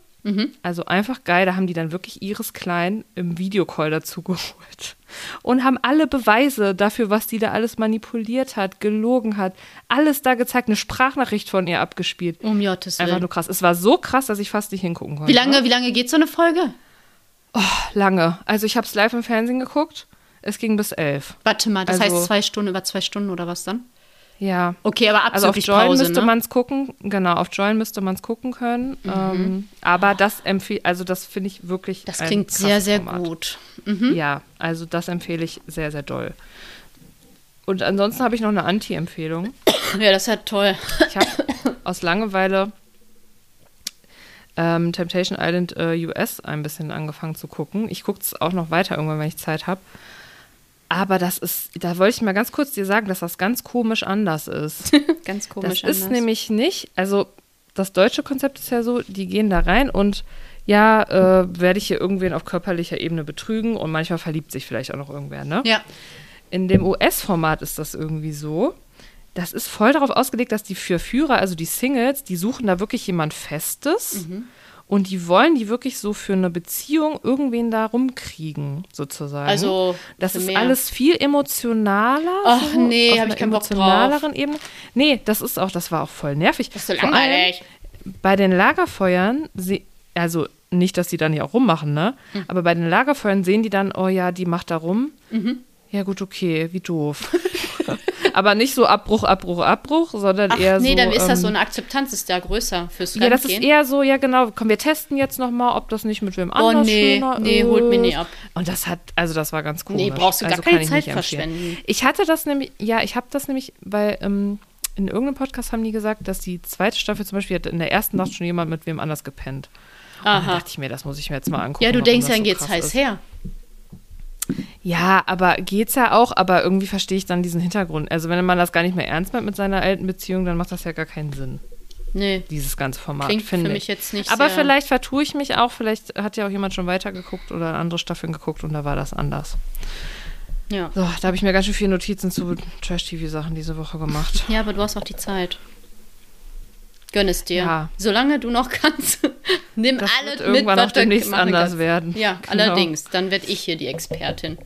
also einfach geil, da haben die dann wirklich Iris Klein im Videocall dazu geholt und haben alle Beweise dafür, was die da alles manipuliert hat, gelogen hat, alles da gezeigt, eine Sprachnachricht von ihr abgespielt. um Einfach Willen. nur krass. Es war so krass, dass ich fast nicht hingucken konnte. Wie lange, wie lange geht so eine Folge? Lange. Also ich habe es live im Fernsehen geguckt. Es ging bis elf. Warte mal, das Also- heißt zwei Stunden, über zwei Stunden oder was dann? Ja. Okay, aber Also auf Join Pause, müsste ne? man es gucken. Genau, auf Join müsste man es gucken können. Ähm, aber das empfehle, also das finde ich wirklich. Das klingt sehr, sehr Format. gut. Ja, also das empfehle ich sehr, sehr doll. Und ansonsten habe ich noch eine Anti-Empfehlung. Ja, das ist ja toll. Ich habe aus Langeweile ähm, Temptation Island äh, US ein bisschen angefangen zu gucken. Ich gucke es auch noch weiter irgendwann, wenn ich Zeit habe. Aber das ist, da wollte ich mal ganz kurz dir sagen, dass das ganz komisch anders ist. Ganz komisch. Das ist anders. nämlich nicht, also das deutsche Konzept ist ja so, die gehen da rein und ja, äh, werde ich hier irgendwen auf körperlicher Ebene betrügen und manchmal verliebt sich vielleicht auch noch irgendwer, ne? Ja. In dem US-Format ist das irgendwie so. Das ist voll darauf ausgelegt, dass die Verführer, also die Singles, die suchen da wirklich jemand Festes Mhm. Und die wollen die wirklich so für eine Beziehung irgendwen da rumkriegen, sozusagen. Also, das ist mehr. alles viel emotionaler. Ach, so, nee, auf hab einer ich keinen Bock drauf. emotionaleren Ebene. Nee, das ist auch, das war auch voll nervig. Das ist so langweilig. bei den Lagerfeuern, sie, also nicht, dass die da nicht auch rummachen, ne? Mhm. Aber bei den Lagerfeuern sehen die dann, oh ja, die macht da rum. Ja, gut, okay, wie doof. Aber nicht so Abbruch, Abbruch, Abbruch, sondern Ach, eher nee, so. dann ist das so ähm, eine Akzeptanz, ist da größer fürs Ja, das ist Fremdgehen. eher so, ja genau, komm, wir testen jetzt noch mal, ob das nicht mit wem Oh, anders nee, schöner nee, ist. holt mir nie ab. Und das hat, also das war ganz komisch. Nee, brauchst du gar also keine Zeit verschwenden. Ich hatte das nämlich, ja, ich habe das nämlich, weil ähm, in irgendeinem Podcast haben die gesagt, dass die zweite Staffel zum Beispiel hat in der ersten Nacht schon jemand mit wem anders gepennt. Und dann Aha. dachte ich mir, das muss ich mir jetzt mal angucken. Ja, du denkst, dann so geht's heiß ist. her. Ja, aber geht's ja auch, aber irgendwie verstehe ich dann diesen Hintergrund. Also wenn man das gar nicht mehr ernst meint mit seiner alten Beziehung, dann macht das ja gar keinen Sinn, Nee, dieses ganze Format, klingt für finde mich ich. jetzt nicht Aber vielleicht vertue ich mich auch, vielleicht hat ja auch jemand schon weitergeguckt oder andere Staffeln geguckt und da war das anders. Ja. So, da habe ich mir ganz schön viele Notizen zu Trash-TV-Sachen diese Woche gemacht. ja, aber du hast auch die Zeit. Gönn es dir. Ja. Solange du noch kannst, nimm Das alles wird mit, irgendwann was auch demnächst anders werden. Ja, Genau. allerdings. Dann werde ich hier die Expertin.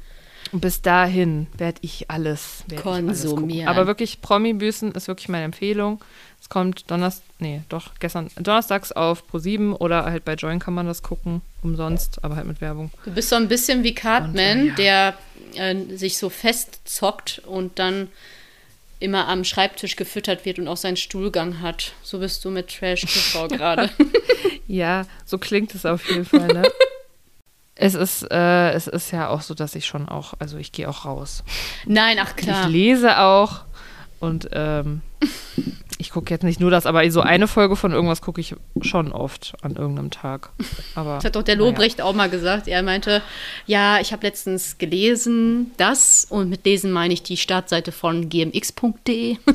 Und bis dahin werde ich alles, werd ich alles Konsumieren. Aber wirklich, Promi-Büßen ist wirklich meine Empfehlung. Es kommt Donnerstag, nee, doch, gestern, donnerstags auf Pro7 oder halt bei Join kann man das gucken, umsonst, aber halt mit Werbung. Du bist so ein bisschen wie Cartman, äh, der äh, sich so festzockt und dann immer am Schreibtisch gefüttert wird und auch seinen Stuhlgang hat. So bist du mit Trash TV gerade. Ja, so klingt es auf jeden Fall, ne? Es ist, äh, es ist ja auch so, dass ich schon auch, also ich gehe auch raus. Nein, ach klar. Ich lese auch und ähm, ich gucke jetzt nicht nur das, aber so eine Folge von irgendwas gucke ich schon oft an irgendeinem Tag. Aber Das hat doch der. Lobrecht auch mal gesagt. Er meinte, ja, ich habe letztens gelesen, das und mit lesen meine ich die Startseite von gmx.de.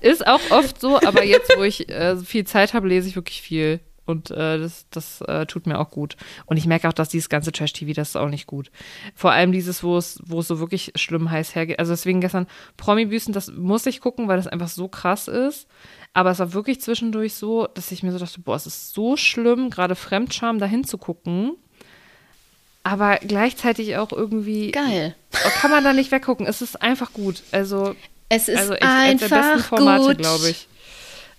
Ist auch oft so, aber jetzt, wo ich äh, so viel Zeit habe, lese ich wirklich viel. Und äh, das, das äh, tut mir auch gut. Und ich merke auch, dass dieses ganze Trash-TV, das ist auch nicht gut. Vor allem dieses, wo es, wo es so wirklich schlimm heiß hergeht. Also deswegen gestern Promi-Büßen, das muss ich gucken, weil das einfach so krass ist. Aber es war wirklich zwischendurch so, dass ich mir so dachte, boah, es ist so schlimm, gerade Fremdscham dahin zu gucken. Aber gleichzeitig auch irgendwie, Geil. kann man da nicht weggucken. Es ist einfach gut. Also Es ist also echt eines der besten einfach Formate, glaube ich.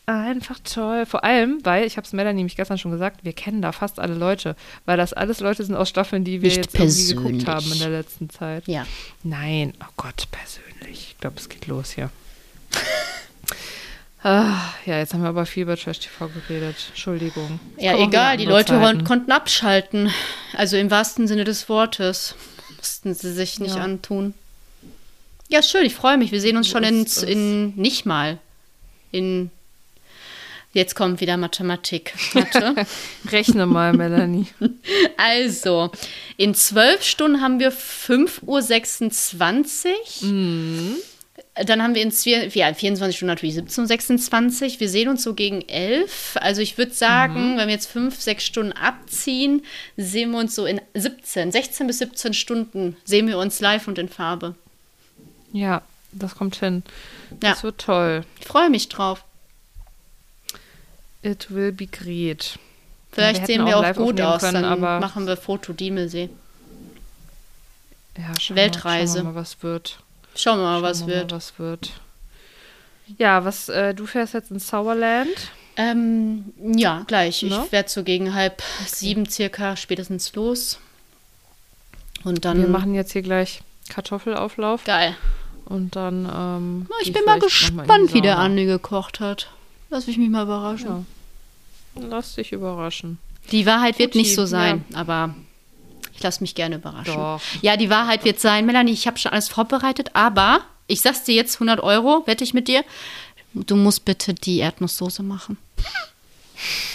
Einfach toll. Vor allem, weil, ich habe es Melanie nämlich gestern schon gesagt, wir kennen da fast alle Leute. Weil das alles Leute sind aus Staffeln, die wir Nicht jetzt irgendwie geguckt persönlich. haben in der letzten Zeit. Ja. Nein, oh Gott, persönlich. Ich glaube, es geht los hier. ah, ja, jetzt haben wir aber viel über Trash TV geredet. Entschuldigung. Es Ja, egal, die Leute Zeiten. konnten abschalten. Also im wahrsten Sinne des Wortes. Mussten sie sich nicht Ja. antun. Ja, schön, ich freue mich. Wir sehen uns schon in, in nicht mal. In jetzt kommt wieder Mathematik. Mathe. Rechne mal, Melanie. also, in zwölf Stunden haben wir 5.26 Uhr. Mhm. Dann haben wir in vier, ja, 24 Stunden natürlich 17.26 Uhr. Wir sehen uns so gegen 11. Also ich würde sagen, Mhm. wenn wir jetzt fünf, sechs Stunden abziehen, sehen wir uns so in 17, 16 bis 17 Stunden sehen wir uns live und in Farbe. Ja, das kommt hin. Ja. Das wird toll. Ich freue mich drauf. It will be great. Vielleicht hätten sehen wir auch live gut aus. können, Dann aber machen wir Foto Diemelsee. ja, schauen Weltreise. Wir, schauen wir mal, was wird. Schauen wir mal, Schauen was wir wird. Mal, was wird. Ja, was, äh, du fährst jetzt ins Sauerland. Ähm, ja, gleich. Ne? Ich werde so gegen halb sieben circa spätestens los. Und dann. Wir machen jetzt hier gleich Kartoffelauflauf geil. und dann. Ähm, Ich geh bin mal in gespannt, die wie der. Andi gekocht hat. Lass mich mich mal überraschen. Ja. Lass dich überraschen. Die Wahrheit wird nicht so sein, aber ich lasse mich gerne überraschen. Doch. Ja, die Wahrheit wird sein, Melanie, ich habe schon alles vorbereitet, aber ich sag's dir jetzt 100 Euro, wette ich mit dir. Du musst bitte die Erdnusssoße machen.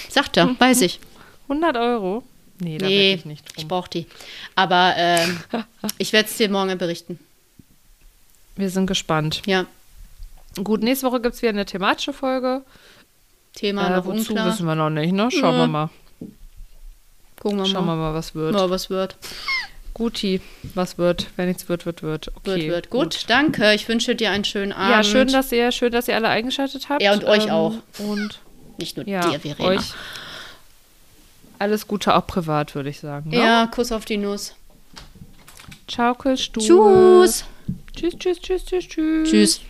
Sagt er, weiß ich. 100 Euro? Nee, da Nee, ich nicht ich drum. brauche die. Aber ähm, ich werde es dir morgen berichten. Wir sind gespannt. Ja, Gut, nächste Woche gibt es wieder eine thematische Folge. Thema Äh, noch wozu unklar. wissen wir noch nicht, ne? Schauen Nö. wir mal. Gucken wir Schauen wir mal. mal, was wird. Ja, was wird. Guti, was wird? Wenn nichts wird, wird, wird. Okay, Wird, wird. Gut, danke. Ich wünsche dir einen schönen Abend. Ja, schön, dass ihr, schön, dass ihr alle eingeschaltet habt. Ja, und euch Ähm, auch. Und Nicht nur ja, dir, Verena. euch alles Gute auch privat, würde ich sagen. Ne? Ja, Kuss auf die Nuss. Ciao, Stuhl. Tschüss. Tschüss, tschüss, tschüss, tschüss, tschüss. Tschüss.